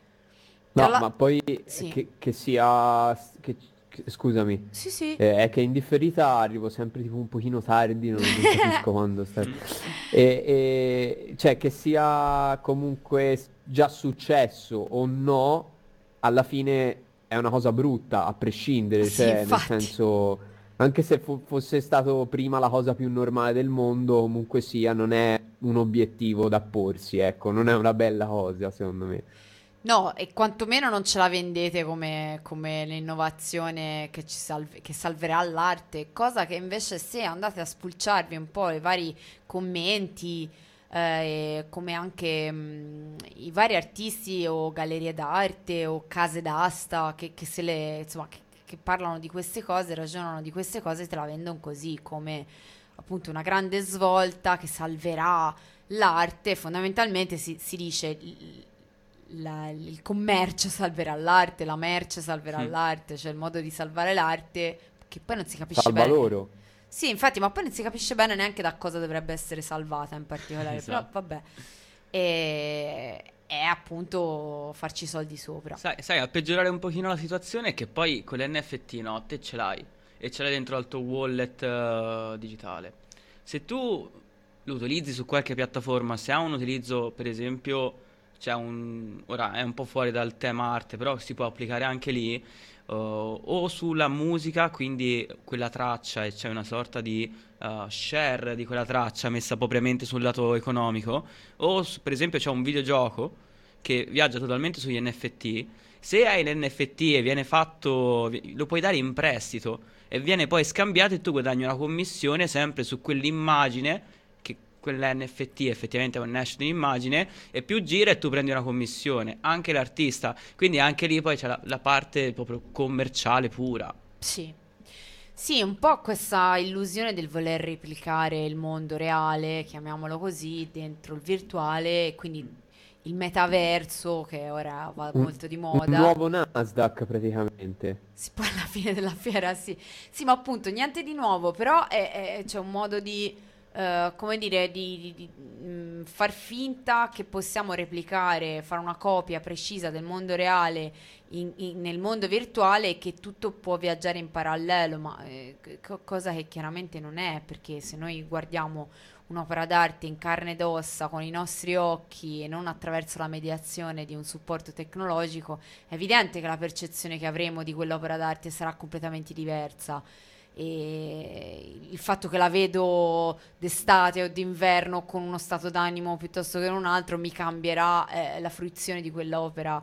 Speaker 4: No,
Speaker 1: la-
Speaker 4: ma poi
Speaker 1: Sì.
Speaker 4: che, che sia... che- scusami,
Speaker 1: Sì, sì.
Speaker 4: eh, è che in differita arrivo sempre tipo un pochino tardi, non, non capisco <laughs> quando stai... E, e- cioè che sia comunque già successo o no, alla fine è una cosa brutta, a prescindere,
Speaker 1: Sì,
Speaker 4: cioè nel
Speaker 1: infatti.
Speaker 4: senso, anche se fo- fosse stato prima la cosa più normale del mondo, comunque sia, non è un obiettivo da porsi, ecco, non è una bella cosa, secondo me.
Speaker 1: No, e quantomeno non ce la vendete come, come l'innovazione che, salve- che salverà l'arte, cosa che invece se andate a spulciarvi un po' i vari commenti, eh, come anche mh, i vari artisti o gallerie d'arte o case d'asta che, che le, insomma, che, parlano di queste cose, ragionano di queste cose, te la vendono così, come appunto una grande svolta che salverà l'arte, fondamentalmente si, si dice la- il commercio salverà l'arte, la merce salverà
Speaker 2: Mm.
Speaker 1: l'arte, cioè il modo di salvare l'arte che poi non si capisce
Speaker 4: Salva
Speaker 1: bene.
Speaker 4: loro.
Speaker 1: Sì, infatti, ma poi non si capisce bene neanche da cosa dovrebbe essere salvata in particolare, però
Speaker 2: Esatto.
Speaker 1: vabbè. E, è appunto farci soldi sopra.
Speaker 2: Sai, sai, a peggiorare un pochino la situazione è che poi con l'NFT, no, te ce l'hai e ce l'hai dentro al tuo wallet eh, digitale. Se tu lo utilizzi su qualche piattaforma, se ha un utilizzo, per esempio, c'è un... ora è un po' fuori dal tema arte, però si può applicare anche lì, eh, o sulla musica, quindi quella traccia e c'è una sorta di eh, share di quella traccia messa propriamente sul lato economico, o su- per esempio c'è un videogioco che viaggia totalmente sugli NFT. Se hai l'NFT e viene fatto, lo puoi dare in prestito e viene poi scambiato e tu guadagni una commissione sempre su quell'immagine, quell'NFT effettivamente è un hash di un'immagine, e più gira e tu prendi una commissione, anche l'artista. Quindi anche lì poi c'è la, la parte proprio commerciale pura.
Speaker 1: Sì. Sì, un po' questa illusione del voler replicare il mondo reale, chiamiamolo così, dentro il virtuale, e quindi il metaverso che ora va
Speaker 4: Un,
Speaker 1: molto di
Speaker 4: un
Speaker 1: moda.
Speaker 4: nuovo Nasdaq praticamente.
Speaker 1: Sì, poi alla fine della fiera, sì. Sì, ma appunto, niente di nuovo, però è- è- c'è un modo di, eh, come dire, di, di- di, mm, far finta che possiamo replicare, fare una copia precisa del mondo reale in- in- nel mondo virtuale e che tutto può viaggiare in parallelo, ma eh, co- cosa che chiaramente non è, perché se noi guardiamo un'opera d'arte in carne ed ossa con i nostri occhi e non attraverso la mediazione di un supporto tecnologico, è evidente che la percezione che avremo di quell'opera d'arte sarà completamente diversa. E il fatto che la vedo d'estate o d'inverno con uno stato d'animo piuttosto che un altro mi cambierà eh, la fruizione di quell'opera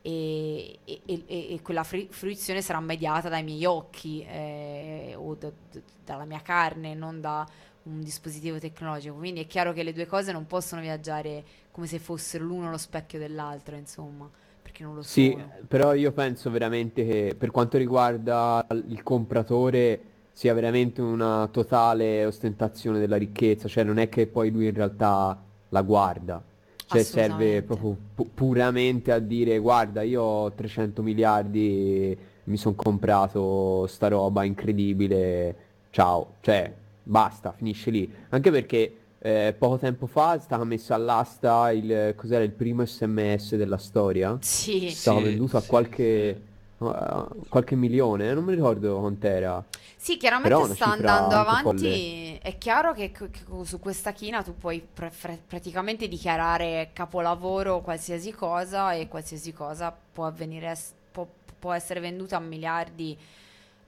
Speaker 1: e, e- e- e quella fri- fruizione sarà mediata dai miei occhi eh, o da- da- dalla mia carne, non da un dispositivo tecnologico. Quindi è chiaro che le due cose non possono viaggiare come se fossero l'uno lo specchio dell'altro, insomma, perché non lo
Speaker 4: Sì,
Speaker 1: sono.
Speaker 4: però io penso veramente che per quanto riguarda il compratore sia veramente una totale ostentazione della ricchezza, cioè non è che poi lui in realtà la guarda, cioè serve proprio pu- puramente a dire guarda io ho 300 miliardi, mi sono comprato sta roba incredibile, ciao, cioè basta, finisce lì, anche perché eh, poco tempo fa è stata messa all'asta il, cos'era il primo sms della storia?
Speaker 1: Sì.
Speaker 4: Stava
Speaker 2: Sì,
Speaker 4: venduto a
Speaker 2: sì.
Speaker 4: qualche, a qualche milione, non mi ricordo quant'era.
Speaker 1: Sì, chiaramente sta andando avanti. È chiaro che, che su questa china tu puoi pr- fr- praticamente dichiarare capolavoro qualsiasi cosa e qualsiasi cosa può avvenire, può, può essere venduta a miliardi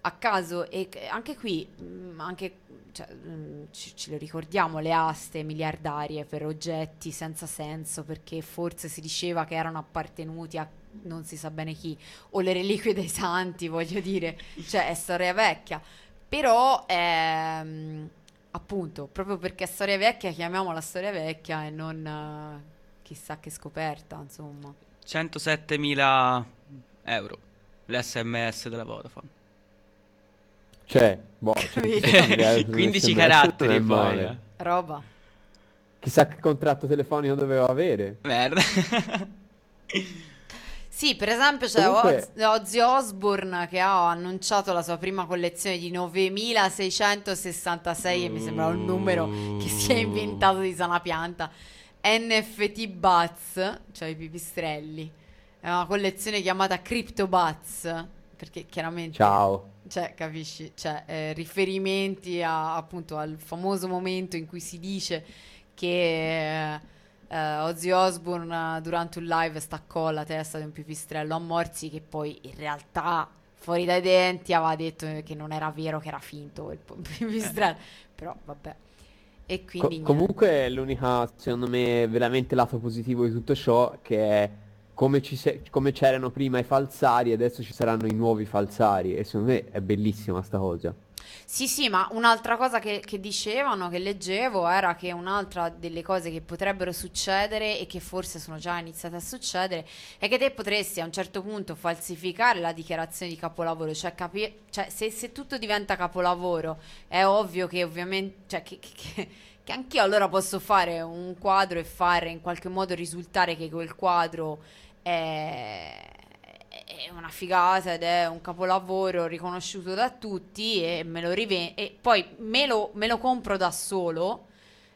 Speaker 1: a caso. E che- anche qui, mh, anche, cioè, mh, ci, ce lo ricordiamo, le aste miliardarie per oggetti senza senso perché forse si diceva che erano appartenuti a non si sa bene chi, o le reliquie dei santi, voglio dire, cioè è storia vecchia. Però, ehm, appunto, proprio perché è storia vecchia, chiamiamola storia vecchia e non eh, chissà che scoperta, insomma.
Speaker 2: 107.000 euro l'SMS della Vodafone.
Speaker 4: Cioè, boh? 170.000
Speaker 2: 15
Speaker 4: SMS
Speaker 2: caratteri poi. eh.
Speaker 1: Roba.
Speaker 4: Chissà che contratto telefonico doveva avere.
Speaker 2: Merda. <laughs>
Speaker 1: Sì, per esempio c'è
Speaker 4: Comunque-
Speaker 1: Oz- Ozzy Osbourne che ha annunciato la sua prima collezione di 9666 e mi sembra un numero che si è inventato di sana pianta. NFT Bats, cioè i pipistrelli. È una collezione chiamata Crypto Bats, perché chiaramente
Speaker 4: Ciao.
Speaker 1: cioè, capisci? Cioè, eh, riferimenti a- appunto al famoso momento in cui si dice che eh, Ozzy Osbourne eh, durante un live staccò la testa di un pipistrello a Morsi che poi in realtà fuori dai denti aveva detto che non era vero, che era finto il p- <laughs> pipistrello. Però vabbè. E
Speaker 4: Co-
Speaker 1: quindi niente.
Speaker 4: comunque l'unica, secondo me, veramente lato positivo di tutto ciò che è come, ci se- come c'erano prima i falsari, adesso ci saranno i nuovi falsari e secondo me è bellissima sta cosa.
Speaker 1: Sì, sì, ma un'altra cosa che, che dicevano, che leggevo, era che un'altra delle cose che potrebbero succedere e che forse sono già iniziate a succedere è che te potresti a un certo punto falsificare la dichiarazione di capolavoro, cioè, capi- cioè se, se tutto diventa capolavoro è ovvio che ovviamente, cioè che, che- che- anch'io allora posso fare un quadro e fare in qualche modo risultare che quel quadro è, è una figata ed è un capolavoro riconosciuto da tutti e me lo rivendo e poi me lo, me lo compro da solo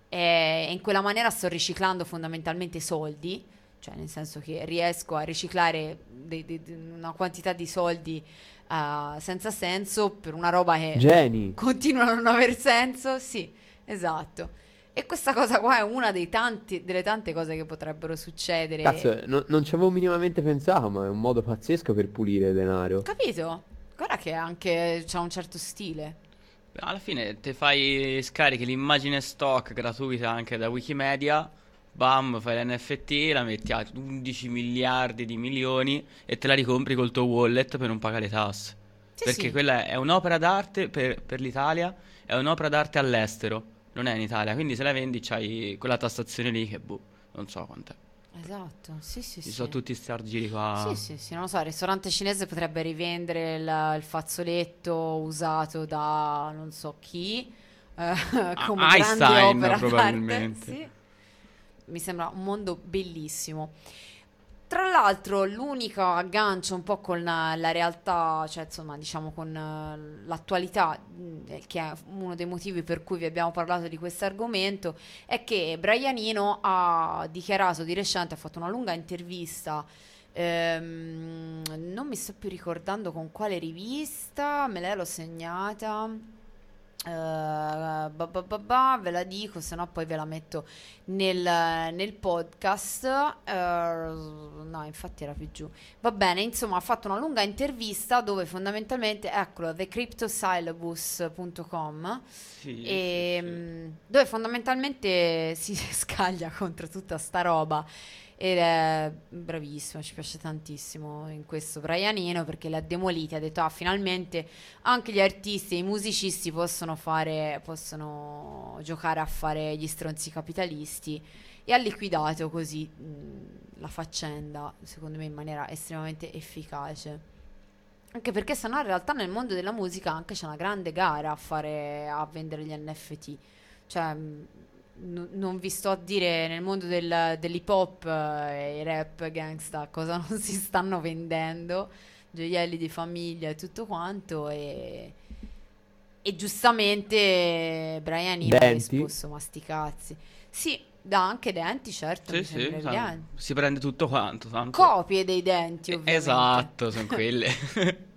Speaker 1: e in quella maniera sto riciclando fondamentalmente soldi, cioè nel senso che riesco a riciclare de- de- de- una quantità di soldi eh, senza senso per una roba che
Speaker 4: Geni.
Speaker 1: continua a non aver senso, sì, esatto. E questa cosa qua è una dei tanti, delle tante cose che potrebbero succedere.
Speaker 4: Cazzo, no- non ci avevo minimamente pensato, ma è un modo pazzesco per pulire denaro.
Speaker 1: Capito? Guarda che anche c'ha un certo stile.
Speaker 2: Alla fine te fai scarichi l'immagine stock gratuita anche da Wikimedia, bam, fai l'NFT, la metti a 11 miliardi di milioni e te la ricompri col tuo wallet per non pagare le tasse.
Speaker 1: Sì,
Speaker 2: Perché
Speaker 1: sì.
Speaker 2: quella è un'opera d'arte per, per l'Italia, è un'opera d'arte all'estero, non è in Italia, quindi se la vendi c'hai quella tassazione lì che boh, non so quant'è.
Speaker 1: Esatto, sì, sì,
Speaker 2: Ci
Speaker 1: sì.
Speaker 2: sono tutti sti argiri qua.
Speaker 1: Sì, sì, sì, non lo so, il ristorante cinese potrebbe rivendere il, il fazzoletto usato da non so chi, eh, come grande
Speaker 2: Einstein, probabilmente.
Speaker 1: Sì. Mi sembra un mondo bellissimo. Tra l'altro, l'unico aggancio un po' con la, realtà, cioè insomma, diciamo con eh, l'attualità, mh, che è uno dei motivi per cui vi abbiamo parlato di questo argomento, è che Brianino ha dichiarato di recente, ha fatto una lunga intervista, ehm, non mi sto più ricordando con quale rivista, me l'ero segnata. Eh, ba ba ba ba, ve la dico, se no poi ve la metto nel, nel podcast. eh, no, infatti era più giù. Va bene, insomma, ha fatto una lunga intervista dove fondamentalmente, eccolo, thecryptosyllabus.com
Speaker 2: Sì,
Speaker 1: e,
Speaker 2: sì, sì.
Speaker 1: mh, dove fondamentalmente si <laughs> scaglia contro tutta sta roba ed è bravissimo, ci piace tantissimo in questo Brianino perché li ha demoliti, ha detto ah finalmente anche gli artisti e i musicisti possono fare, possono giocare a fare gli stronzi capitalisti e ha liquidato così mh, la faccenda secondo me in maniera estremamente efficace. Anche perché sennò in realtà nel mondo della musica anche c'è una grande gara a fare a vendere gli NFT. Cioè, mh, n- non vi sto a dire nel mondo del- dell'hip hop eh, e i rap gangsta cosa <laughs> non si stanno vendendo, gioielli di famiglia e tutto quanto e E giustamente Brian Eno ha risposto ma sti cazzi. Sì, dà anche denti, certo,
Speaker 2: Sì, sì,
Speaker 1: sembra
Speaker 2: sa-
Speaker 1: evidente.
Speaker 2: si prende tutto quanto. tanto-
Speaker 1: Copie dei denti,
Speaker 2: Eh,
Speaker 1: ovviamente.
Speaker 2: Esatto, sono <laughs> quelle. <laughs>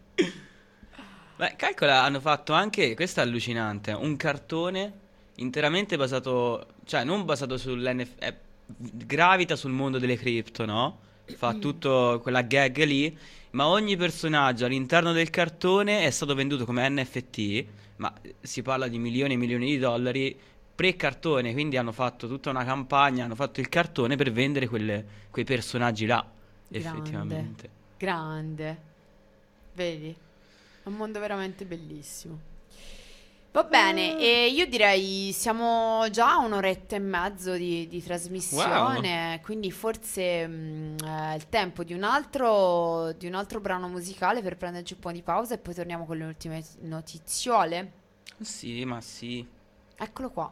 Speaker 2: Beh, calcola, hanno fatto anche, questo è allucinante, un cartone interamente basato, cioè non basato sull'NFT, gravita sul mondo delle cripto, no? Fa tutto quella gag lì, ma ogni personaggio all'interno del cartone è stato venduto come NFT, ma si parla di milioni e milioni di dollari pre-cartone, quindi hanno fatto tutta una campagna, hanno fatto il cartone per vendere quelle- quei personaggi là,
Speaker 1: Grande.
Speaker 2: effettivamente.
Speaker 1: Grande. Vedi? È un mondo veramente bellissimo. Va bene, e io direi siamo già a un'oretta e mezzo di, di trasmissione, quindi forse mm, è il tempo di un, altro, di un altro brano musicale per prenderci un po' di pausa e poi torniamo con le ultime notiziole.
Speaker 2: Sì, ma sì.
Speaker 1: Eccolo qua.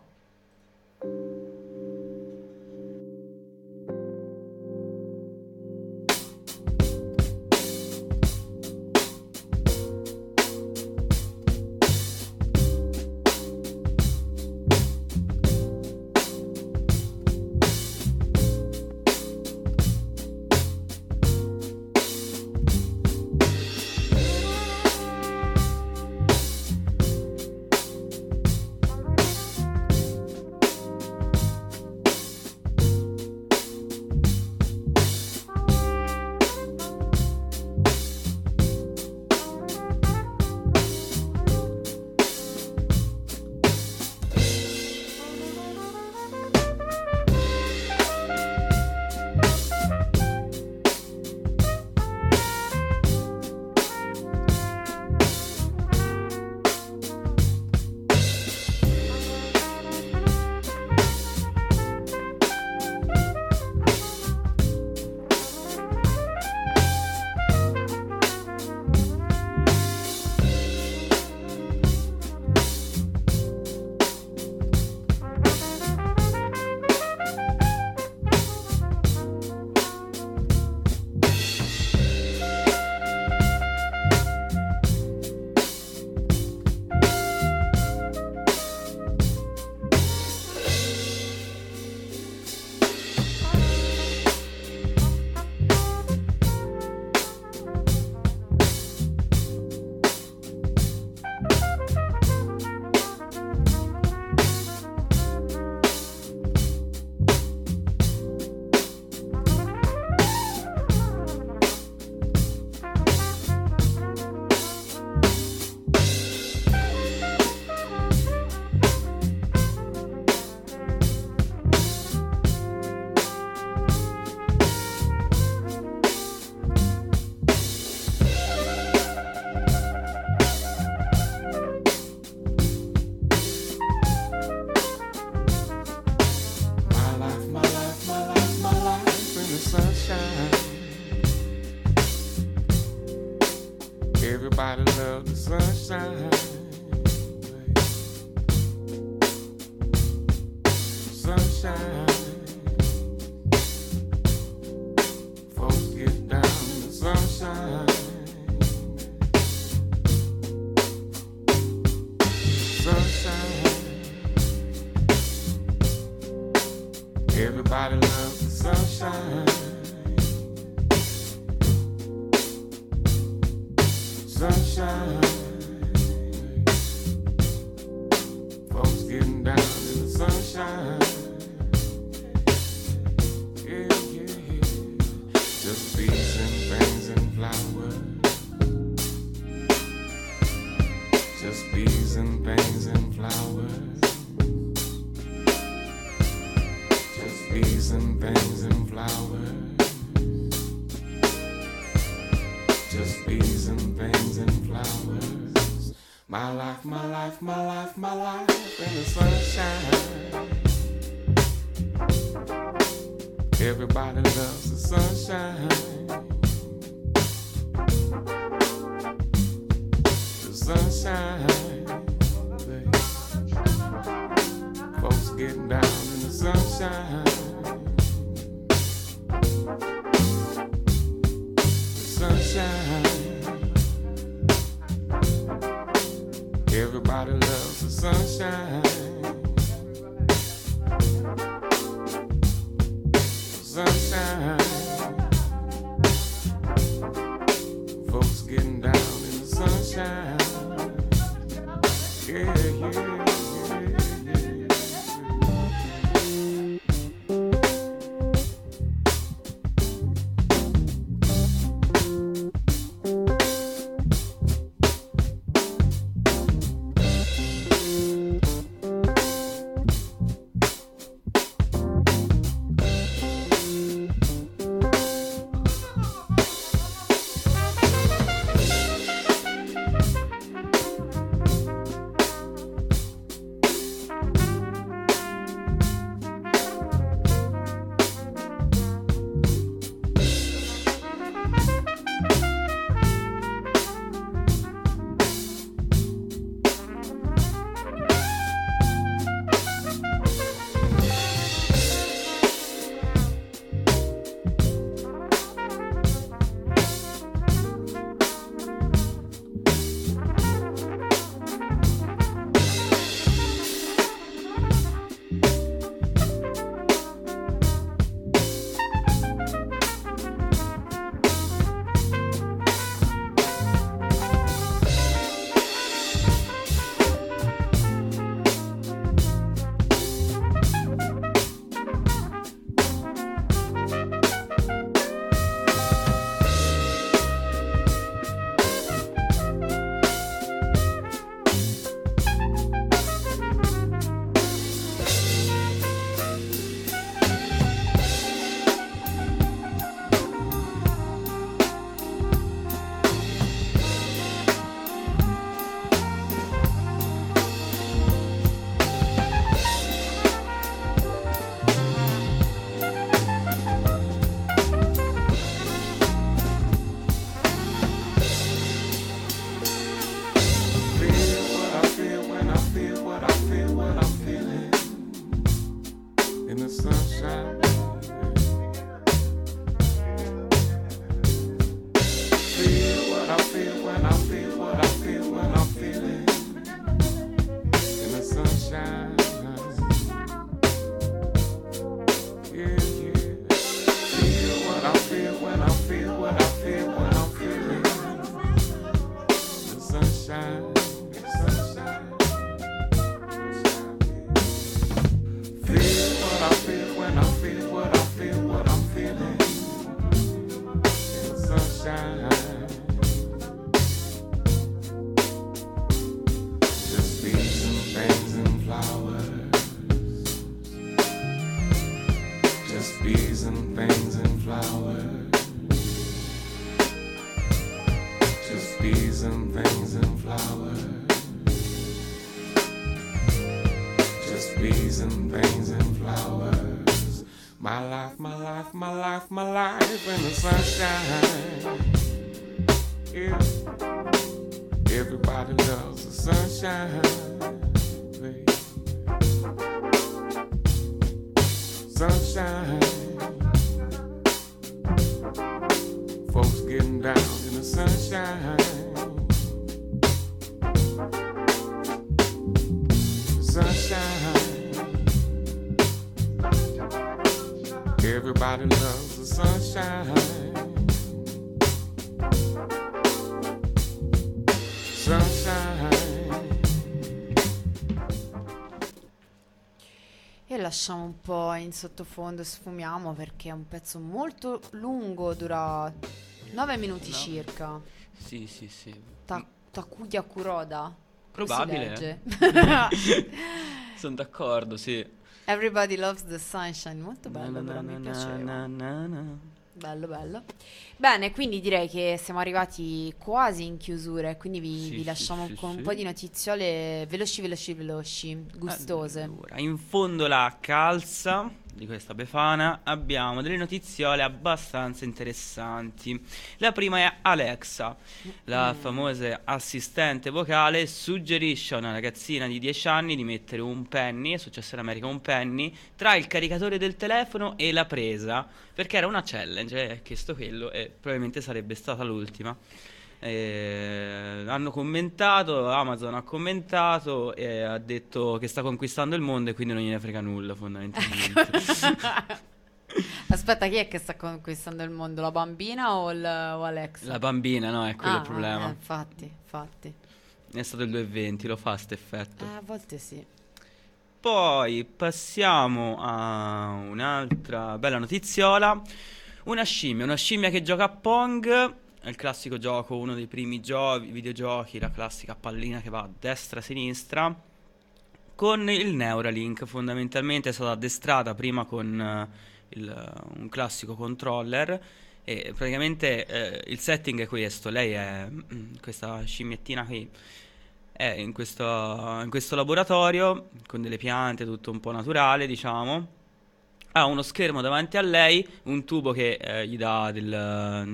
Speaker 6: Life, my life, my life, in the sunshine. Everybody loves
Speaker 1: lasciamo un po' in sottofondo, sfumiamo perché è un pezzo molto lungo, dura 9 minuti
Speaker 2: No.
Speaker 1: circa.
Speaker 2: Sì, sì, sì.
Speaker 1: Ta- Takuya Kuroda.
Speaker 2: Probabile. <laughs> Sono d'accordo, sì.
Speaker 1: Everybody loves the sunshine, molto bello,
Speaker 2: Na,
Speaker 1: però
Speaker 2: na,
Speaker 1: mi
Speaker 2: na,
Speaker 1: piaceva. Bello, bello. Bene, quindi direi che siamo arrivati quasi in chiusura, e quindi vi,
Speaker 2: Sì,
Speaker 1: vi lasciamo
Speaker 2: sì,
Speaker 1: con
Speaker 2: sì.
Speaker 1: un po' di notiziole veloci, veloci, veloci, gustose.
Speaker 2: Allora, in fondo alla calza di questa Befana abbiamo delle notiziole abbastanza interessanti. La prima è Alexa, la famosa assistente vocale, suggerisce a una ragazzina di 10 anni di mettere un penny, è successo in America un penny, tra il caricatore del telefono e la presa, perché era una challenge, ha chiesto quello e probabilmente sarebbe stata l'ultima. Eh, hanno commentato, Amazon ha commentato e ha detto che sta conquistando il mondo e quindi non gliene frega nulla fondamentalmente. <laughs>
Speaker 1: Aspetta, chi è che sta conquistando il mondo? La bambina o, il- o Alexa?
Speaker 2: La bambina, no, è quello
Speaker 1: Ah,
Speaker 2: il problema.
Speaker 1: eh, infatti, infatti.
Speaker 2: È stato il 220, lo fa sto effetto.
Speaker 1: Eh, a volte sì.
Speaker 2: Poi passiamo a un'altra bella notiziola. Una scimmia, una scimmia che gioca a Pong. È il classico gioco, uno dei primi giochi, videogiochi, la classica pallina che va a destra-sinistra. Con il Neuralink, fondamentalmente è stata addestrata prima con eh, il- un classico controller. E praticamente eh, il setting è questo: lei è mm, questa scimmiettina qui è in questo, in questo laboratorio con delle piante, tutto un po' naturale, diciamo. Ha uno schermo davanti a lei, un tubo che eh, gli dà del,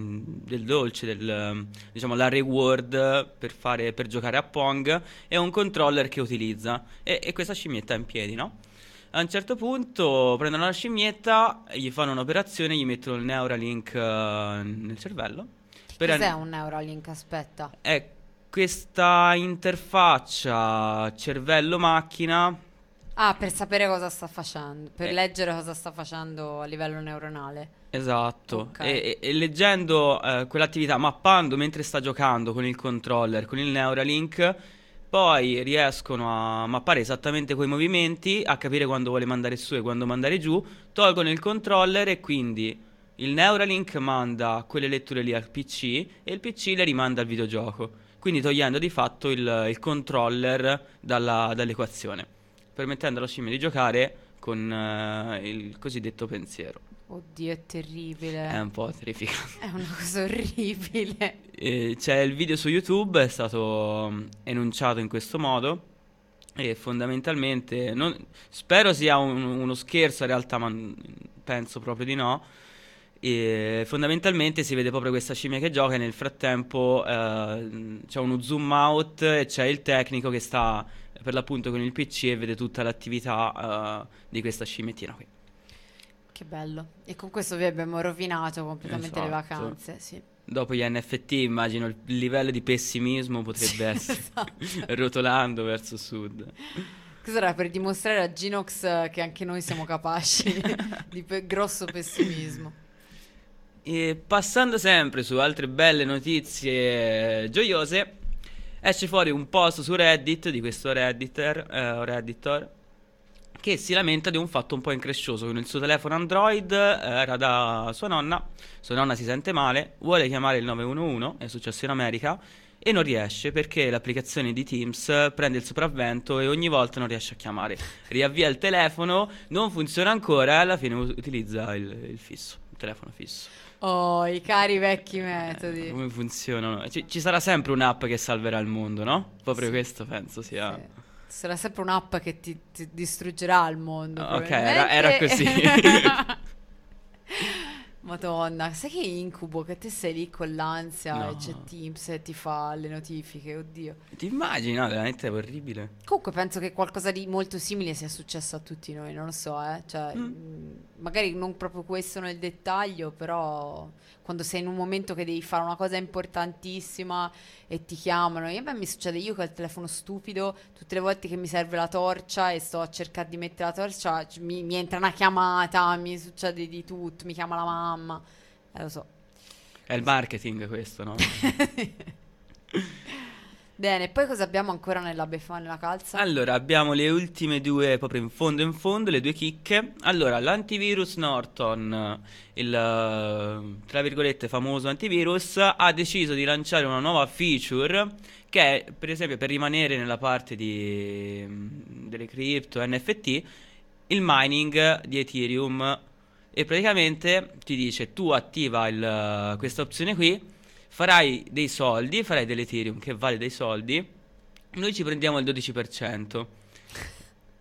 Speaker 2: del dolce, del, diciamo la reward per, fare, per giocare a Pong e un controller che utilizza. E, e questa scimmietta è in piedi, no? A un certo punto prendono la scimmietta, gli fanno un'operazione, gli mettono il Neuralink eh, nel cervello. per
Speaker 1: Cos'è
Speaker 2: an-
Speaker 1: un Neuralink? Aspetta.
Speaker 2: è questa interfaccia cervello-macchina.
Speaker 1: Ah, per sapere cosa sta facendo, per
Speaker 2: Eh.
Speaker 1: leggere cosa sta facendo a livello neuronale.
Speaker 2: Esatto.
Speaker 1: Ok.
Speaker 2: E, e- e leggendo eh, quell'attività, mappando mentre sta giocando con il controller, con il Neuralink, poi riescono a mappare esattamente quei movimenti, a capire quando vuole mandare su e quando mandare giù, tolgono il controller e quindi il Neuralink manda quelle letture lì al PC e il PC le rimanda al videogioco. Quindi togliendo di fatto il, il controller dalla- dall'equazione, permettendo alla scimmia di giocare con eh, il cosiddetto pensiero.
Speaker 1: Oddio, è terribile.
Speaker 2: È un po' terrificante. <laughs>
Speaker 1: È una cosa orribile.
Speaker 2: Eh, c'è il video su YouTube, è stato mm, enunciato in questo modo. E fondamentalmente non- spero sia un- uno scherzo, in realtà, ma penso proprio di no. E fondamentalmente si vede proprio questa scimmia che gioca e nel frattempo eh, c'è uno zoom out e c'è il tecnico che sta per l'appunto con il PC e vede tutta l'attività eh, di questa scimmiettina qui.
Speaker 1: Che bello. E con questo vi abbiamo rovinato completamente le
Speaker 2: Esatto.
Speaker 1: vacanze, sì.
Speaker 2: Dopo gli NFT, immagino il livello di pessimismo potrebbe essere
Speaker 1: Esatto. <laughs>
Speaker 2: rotolando verso sud.
Speaker 1: Questo era per dimostrare a Ginox che anche noi siamo capaci <laughs> di pe- grosso pessimismo.
Speaker 2: E passando sempre su altre belle notizie gioiose, esce fuori un post su Reddit di questo Redditor, eh, Redditor che si lamenta di un fatto un po' increscioso con il suo telefono Android, eh, era da sua nonna, sua nonna si sente male, vuole chiamare il 911, è successo in America, e non riesce perché l'applicazione di Teams prende il sopravvento e ogni volta non riesce a chiamare. Riavvia il telefono, non funziona ancora e alla fine utilizza il, il fisso, il telefono fisso.
Speaker 1: Oh, i cari vecchi metodi.
Speaker 2: Come funzionano? Ci, ci sarà sempre un'app che salverà il mondo, no? Proprio
Speaker 1: Sì.
Speaker 2: questo penso sia...
Speaker 1: Sì. Sarà sempre un'app che ti, ti distruggerà il mondo.
Speaker 2: Ok, era- era
Speaker 1: probabilmente. <laughs> <laughs> Madonna, sai che incubo che te sei lì con l'ansia
Speaker 2: No.
Speaker 1: e c'è Teams e ti fa le notifiche, oddio.
Speaker 2: Ti immagini? No, veramente è orribile.
Speaker 1: Comunque penso che qualcosa di molto simile sia successo a tutti noi, non lo so, eh. Cioè,
Speaker 2: Mm.
Speaker 1: mh, magari non proprio questo nel dettaglio, però quando sei in un momento che devi fare una cosa importantissima e ti chiamano, e a me mi succede io che ho il telefono stupido, tutte le volte che mi serve la torcia e sto a cercare di mettere la torcia, mi, mi entra una chiamata, mi succede di tutto, mi chiama la mamma, eh, lo so.
Speaker 2: È il marketing questo, no? <laughs>
Speaker 1: Bene, poi cosa abbiamo ancora nella befana, nella calza?
Speaker 2: Allora, abbiamo le ultime due, proprio in fondo in fondo, le due chicche. Allora, l'antivirus Norton, il tra virgolette famoso antivirus, ha deciso di lanciare una nuova feature che è, per esempio, per rimanere nella parte di, delle cripto, NFT, il mining di Ethereum. E praticamente ti dice, tu attiva il- questa opzione qui, farai dei soldi, farai dell'Ethereum che vale dei soldi, noi ci prendiamo il 12%.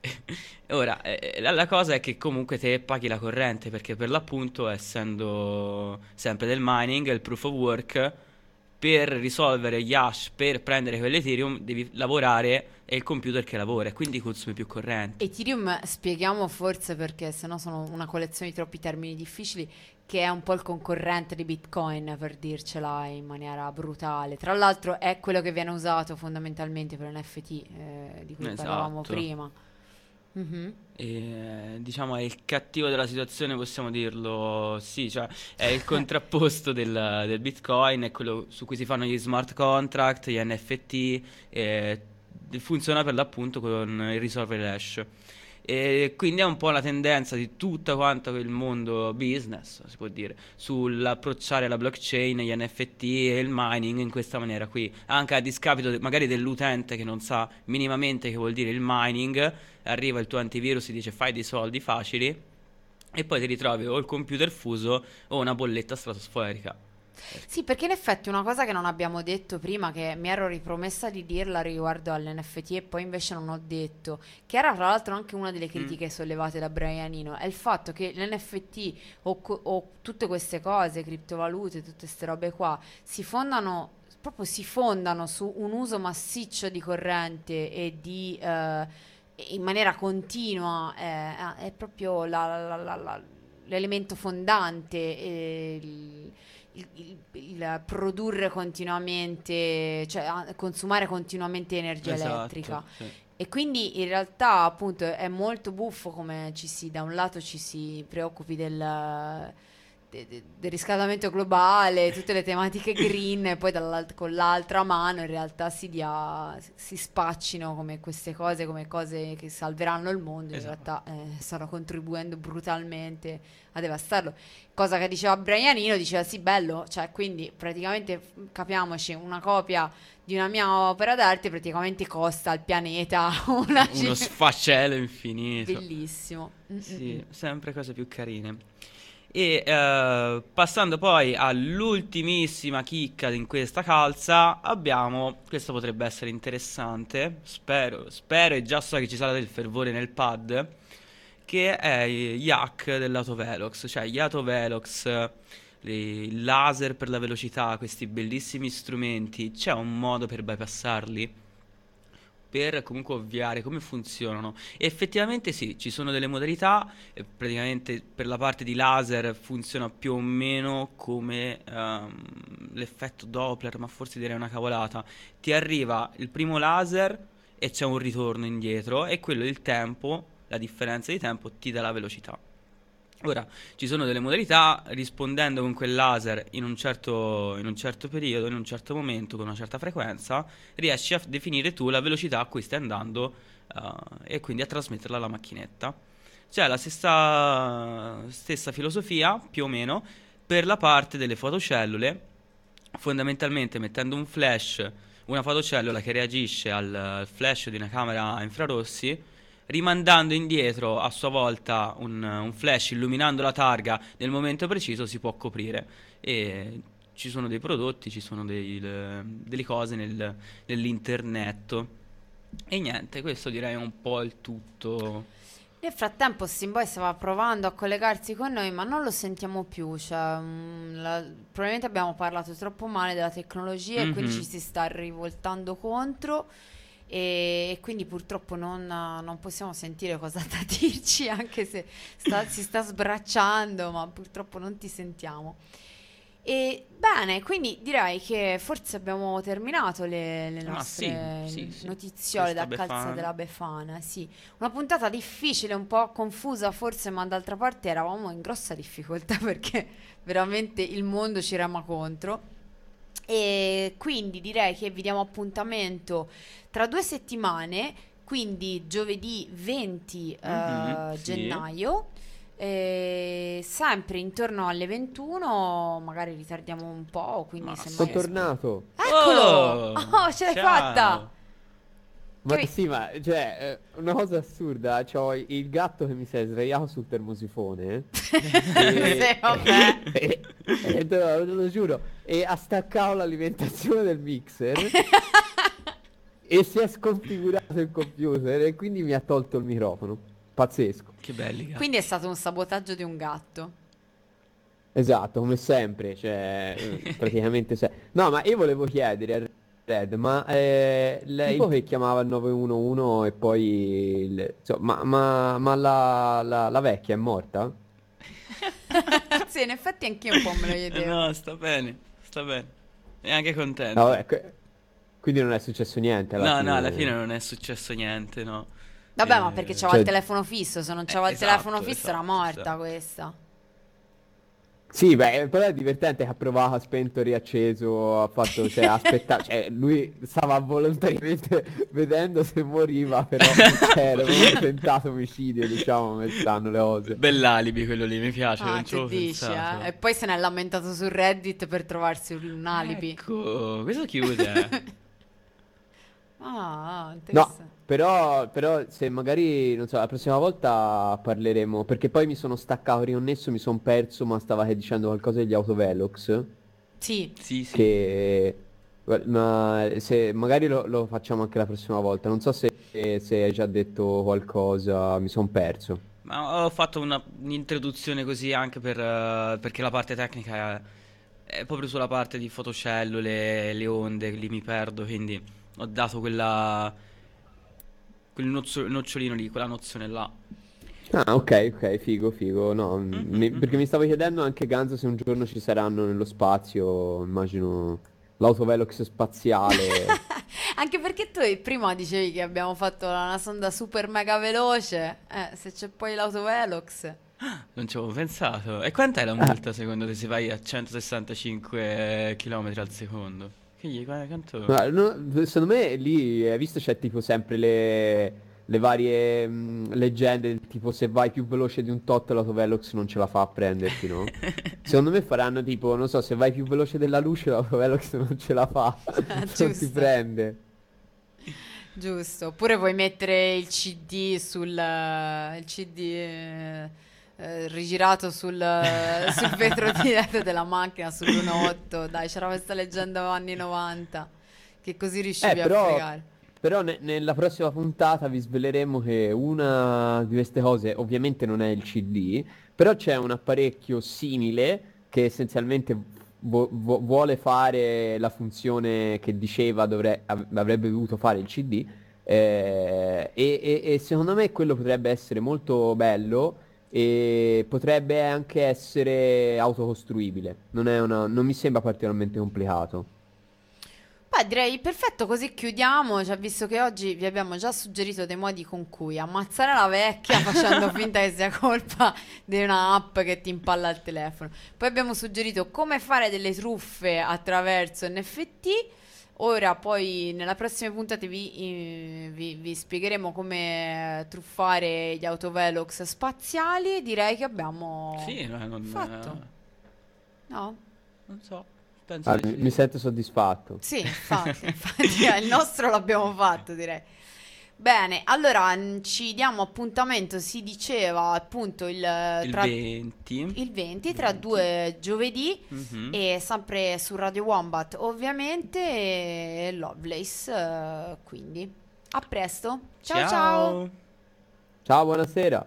Speaker 2: <laughs> Ora, eh, la, la cosa è che comunque te paghi la corrente perché per l'appunto, essendo sempre del mining, il proof of work, per risolvere gli hash, per prendere quell'Ethereum, devi lavorare è il computer che lavora e quindi consumi più corrente.
Speaker 1: Ethereum, spieghiamo forse perché sennò sono una collezione di troppi termini difficili, che è un po' il concorrente di Bitcoin, per dircela in maniera brutale. Tra l'altro è quello che viene usato fondamentalmente per NFT, eh, di cui parlavamo
Speaker 2: Esatto.
Speaker 1: prima. Mhm.
Speaker 2: E, diciamo è il cattivo della situazione, possiamo dirlo, sì, cioè è il <laughs> contrapposto del, del Bitcoin, è quello su cui si fanno gli smart contract, gli NFT, funziona per l'appunto con il risolvere hash. E quindi è un po' la tendenza di tutto quanto il mondo business, si può dire, sull'approcciare la blockchain, gli NFT e il mining in questa maniera qui, anche a discapito de- magari dell'utente che non sa minimamente che vuol dire il mining, arriva il tuo antivirus e dice fai dei soldi facili e poi ti ritrovi o il computer fuso o una bolletta stratosferica.
Speaker 1: Sì, perché in effetti una cosa che non abbiamo detto prima, che mi ero ripromessa di dirla riguardo all'NFT e poi invece non ho detto, che era tra l'altro anche una delle critiche sollevate da Brianino, è il fatto che l'NFT o, o tutte queste cose, criptovalute, tutte queste robe qua, si fondano, proprio si fondano su un uso massiccio di corrente e di... eh, in maniera continua, eh, è proprio la- la- la- la- l'elemento fondante, eh, il, il- il- il produrre continuamente, cioè consumare continuamente energia
Speaker 2: Esatto,
Speaker 1: elettrica.
Speaker 2: sì.
Speaker 1: E quindi in realtà appunto è molto buffo come ci si, da un lato ci si preoccupi del, de- de- del riscaldamento globale, tutte le tematiche green, e poi con l'altra mano in realtà si, dia, si spaccino come queste cose, come cose che salveranno il mondo, in
Speaker 2: Esatto.
Speaker 1: realtà eh, stanno contribuendo brutalmente a devastarlo. Cosa che diceva Brianino, diceva sì, bello, cioè quindi praticamente capiamoci, una copia di una mia opera d'arte praticamente costa al pianeta <laughs>
Speaker 2: Uno
Speaker 1: cifra-
Speaker 2: sfaccello infinito.
Speaker 1: Bellissimo. Mm, mm,
Speaker 2: Sì,
Speaker 1: mm.
Speaker 2: sempre cose più carine. E eh, passando poi all'ultimissima chicca in questa calza, abbiamo, questo potrebbe essere interessante, spero, spero e già so che ci sarà del fervore nel pad, che è hack dell'autovelox, cioè gli autovelox, il laser per la velocità, questi bellissimi strumenti, c'è un modo per bypassarli? Per comunque ovviare come funzionano. E effettivamente sì, ci sono delle modalità, e praticamente per la parte di laser funziona più o meno come ehm, l'effetto Doppler, ma forse direi una cavolata. Ti arriva il primo laser e c'è un ritorno indietro e quello del tempo, la differenza di tempo ti dà la velocità. Ora, ci sono delle modalità, rispondendo con quel laser in un certo, in un certo periodo, in un certo momento, con una certa frequenza, riesci a definire tu la velocità a cui stai andando eh, e quindi a trasmetterla alla macchinetta. C'è la stessa, stessa filosofia, più o meno, per la parte delle fotocellule, fondamentalmente mettendo un flash, una fotocellula che reagisce al flash di una camera a infrarossi, rimandando indietro a sua volta un, un flash illuminando la targa nel momento preciso si può coprire e ci sono dei prodotti, ci sono dei- le- delle cose nel- nell'internet e niente, questo direi è un po' il tutto.
Speaker 1: Nel frattempo Steamboy stava provando a collegarsi con noi, ma non lo sentiamo più. Cioè, mm, la- probabilmente abbiamo parlato troppo male della tecnologia e quindi
Speaker 2: Mhm.
Speaker 1: ci si sta rivoltando contro. E, quindi purtroppo non, non possiamo sentire cosa da <laughs> dirci, anche se sta- si sta sbracciando, ma purtroppo non ti sentiamo. E bene, quindi direi che forse abbiamo terminato le, le
Speaker 2: Ah,
Speaker 1: nostre
Speaker 2: sì, sì, sì.
Speaker 1: notiziole da
Speaker 2: Questa
Speaker 1: calza
Speaker 2: Befana.
Speaker 1: della Befana. Sì, una puntata difficile, un po' confusa forse, ma d'altra parte eravamo in grossa difficoltà <laughs> perché veramente il mondo ci rema contro. E quindi direi che vi diamo appuntamento tra due settimane, quindi giovedì 20 eh,
Speaker 2: Mhm, sì.
Speaker 1: gennaio. eh, sempre intorno alle 21, magari ritardiamo un po', quindi
Speaker 2: Ma
Speaker 4: Sono tornato.
Speaker 1: Eccolo!
Speaker 2: Oh, <laughs>
Speaker 1: Oh, ce l'hai
Speaker 2: ciao.
Speaker 1: fatta!
Speaker 4: Ma
Speaker 1: Che-
Speaker 4: sì, ma cioè, eh, una cosa assurda, c'ho il gatto che mi si è sdraiato sul termosifone. <laughs>
Speaker 1: Sì, vabbè.
Speaker 4: e- e te lo, te lo giuro. E ha staccato l'alimentazione del mixer. <laughs> e si è sconfigurato il computer e quindi mi ha tolto il microfono. Pazzesco.
Speaker 2: Che belli. gatti.
Speaker 1: Quindi è stato un sabotaggio di un gatto.
Speaker 4: Esatto, come sempre, cioè, eh, praticamente se... No, ma io volevo chiedere Red, ma eh, il tipo che chiamava il 911 e poi... il- insomma, ma, ma, ma la, la- la vecchia è morta? <laughs>
Speaker 1: sì, in effetti anch'io un po' me lo
Speaker 2: Eh,
Speaker 1: chiedevo.
Speaker 2: No, sta bene, sta bene. E anche contento.
Speaker 4: No, vabbè, que- quindi non è successo niente alla
Speaker 2: No,
Speaker 4: fine.
Speaker 2: no, alla fine non è successo niente, no.
Speaker 1: Vabbè,
Speaker 2: Eh,
Speaker 1: ma perché c'aveva
Speaker 4: cioè-
Speaker 1: il telefono fisso, se non c'aveva
Speaker 2: Eh,
Speaker 1: il telefono
Speaker 2: esatto,
Speaker 1: fisso era
Speaker 2: esatto,
Speaker 1: morta
Speaker 2: esatto.
Speaker 1: questa.
Speaker 4: Sì, beh, però è divertente che ha provato, ha spento, riacceso, ha fatto, cioè, aspettato, cioè, lui stava volontariamente <laughs> vedendo se moriva, però <laughs> cioè, era un tentato omicidio, diciamo, come stanno le cose.
Speaker 2: Bell'alibi quello lì, mi piace,
Speaker 1: Ah,
Speaker 2: non ci avevo
Speaker 1: dici,
Speaker 2: pensato.
Speaker 1: eh? E poi se n'è lamentato su Reddit per trovarsi un alibi.
Speaker 2: Ecco, questo chiude. <laughs>
Speaker 1: Ah,
Speaker 4: No,
Speaker 1: interessante.
Speaker 4: Però, però se magari, non so, la prossima volta parleremo, perché poi mi sono staccato, riconnesso, mi sono perso, ma stavate dicendo qualcosa degli autovelox,
Speaker 1: Sì,
Speaker 2: Sì, sì.
Speaker 4: che... Ma se magari lo, lo facciamo anche la prossima volta, non so se, se hai già detto qualcosa, mi sono perso.
Speaker 2: Ma ho fatto una- un'introduzione così anche per, eh, perché la parte tecnica è, è proprio sulla parte di fotocellule, le onde, lì mi perdo, quindi ho dato quella, quel nozzo- nocciolino lì, quella nozione là.
Speaker 4: Ah, ok, ok, figo, figo. No,
Speaker 2: Mm,
Speaker 4: mi-
Speaker 2: mm,
Speaker 4: perché mi stavo chiedendo anche Ganzo se un giorno ci saranno nello spazio, immagino l'autovelox spaziale. <laughs>
Speaker 1: anche perché tu prima dicevi che abbiamo fatto una sonda super mega veloce. Eh, se c'è poi l'autovelox.
Speaker 2: Non ci avevo pensato. E quant'è la multa secondo te se vai a 165 km al secondo? Quindi, qua- quanto...
Speaker 4: Ma no, secondo me lì, hai visto, c'è tipo sempre le, le varie mh, leggende, tipo se vai più veloce di un tot l'autovelox non ce la fa a prenderti, no? <laughs> Secondo me faranno tipo, non so, se vai più veloce della luce l'autovelox <laughs> non ce la fa, <laughs> non ti prende.
Speaker 1: Giusto. Oppure vuoi mettere il CD sul eh, il CD eh, eh, rigirato sul, eh, sul vetro di dietro della macchina sull'1.8. Dai, c'era questa leggenda anni 90 che così riuscivi
Speaker 4: Eh,
Speaker 1: a
Speaker 4: però-
Speaker 1: fregare.
Speaker 4: Però ne- nella prossima puntata vi sveleremo che una di queste cose ovviamente non è il CD, però c'è un apparecchio simile che essenzialmente vo- vo- vuole fare la funzione che diceva dovre- av- avrebbe dovuto fare il CD, Eh, e, e- e secondo me quello potrebbe essere molto bello e potrebbe anche essere autocostruibile. Non è una- non mi sembra particolarmente complicato.
Speaker 1: Beh, direi perfetto, così chiudiamo. Cioè, visto che oggi vi abbiamo già suggerito dei modi con cui ammazzare la vecchia facendo <laughs> finta che sia colpa di una app che ti impalla il telefono. Poi abbiamo suggerito come fare delle truffe attraverso NFT. Ora, poi, nella prossima puntata vi, eh, vi- vi spiegheremo come truffare gli autovelox spaziali. Direi che abbiamo
Speaker 2: Sì, no, non,
Speaker 1: fatto. No?
Speaker 2: eh, non so. Penso
Speaker 4: Ah,
Speaker 2: di
Speaker 4: mi,
Speaker 2: sì.
Speaker 4: mi sento soddisfatto.
Speaker 1: Sì, <laughs> infatti, infatti eh, il nostro l'abbiamo fatto, direi. Bene, allora ci diamo appuntamento, si diceva appunto il,
Speaker 2: Il
Speaker 1: tra-
Speaker 2: 20.
Speaker 1: il 20 tra
Speaker 2: 20.
Speaker 1: due giovedì
Speaker 2: Mhm.
Speaker 1: e sempre su Radio Wombat ovviamente e Lovelace, eh, quindi a presto. ciao. ciao.
Speaker 2: Ciao.
Speaker 4: Ciao, buonasera.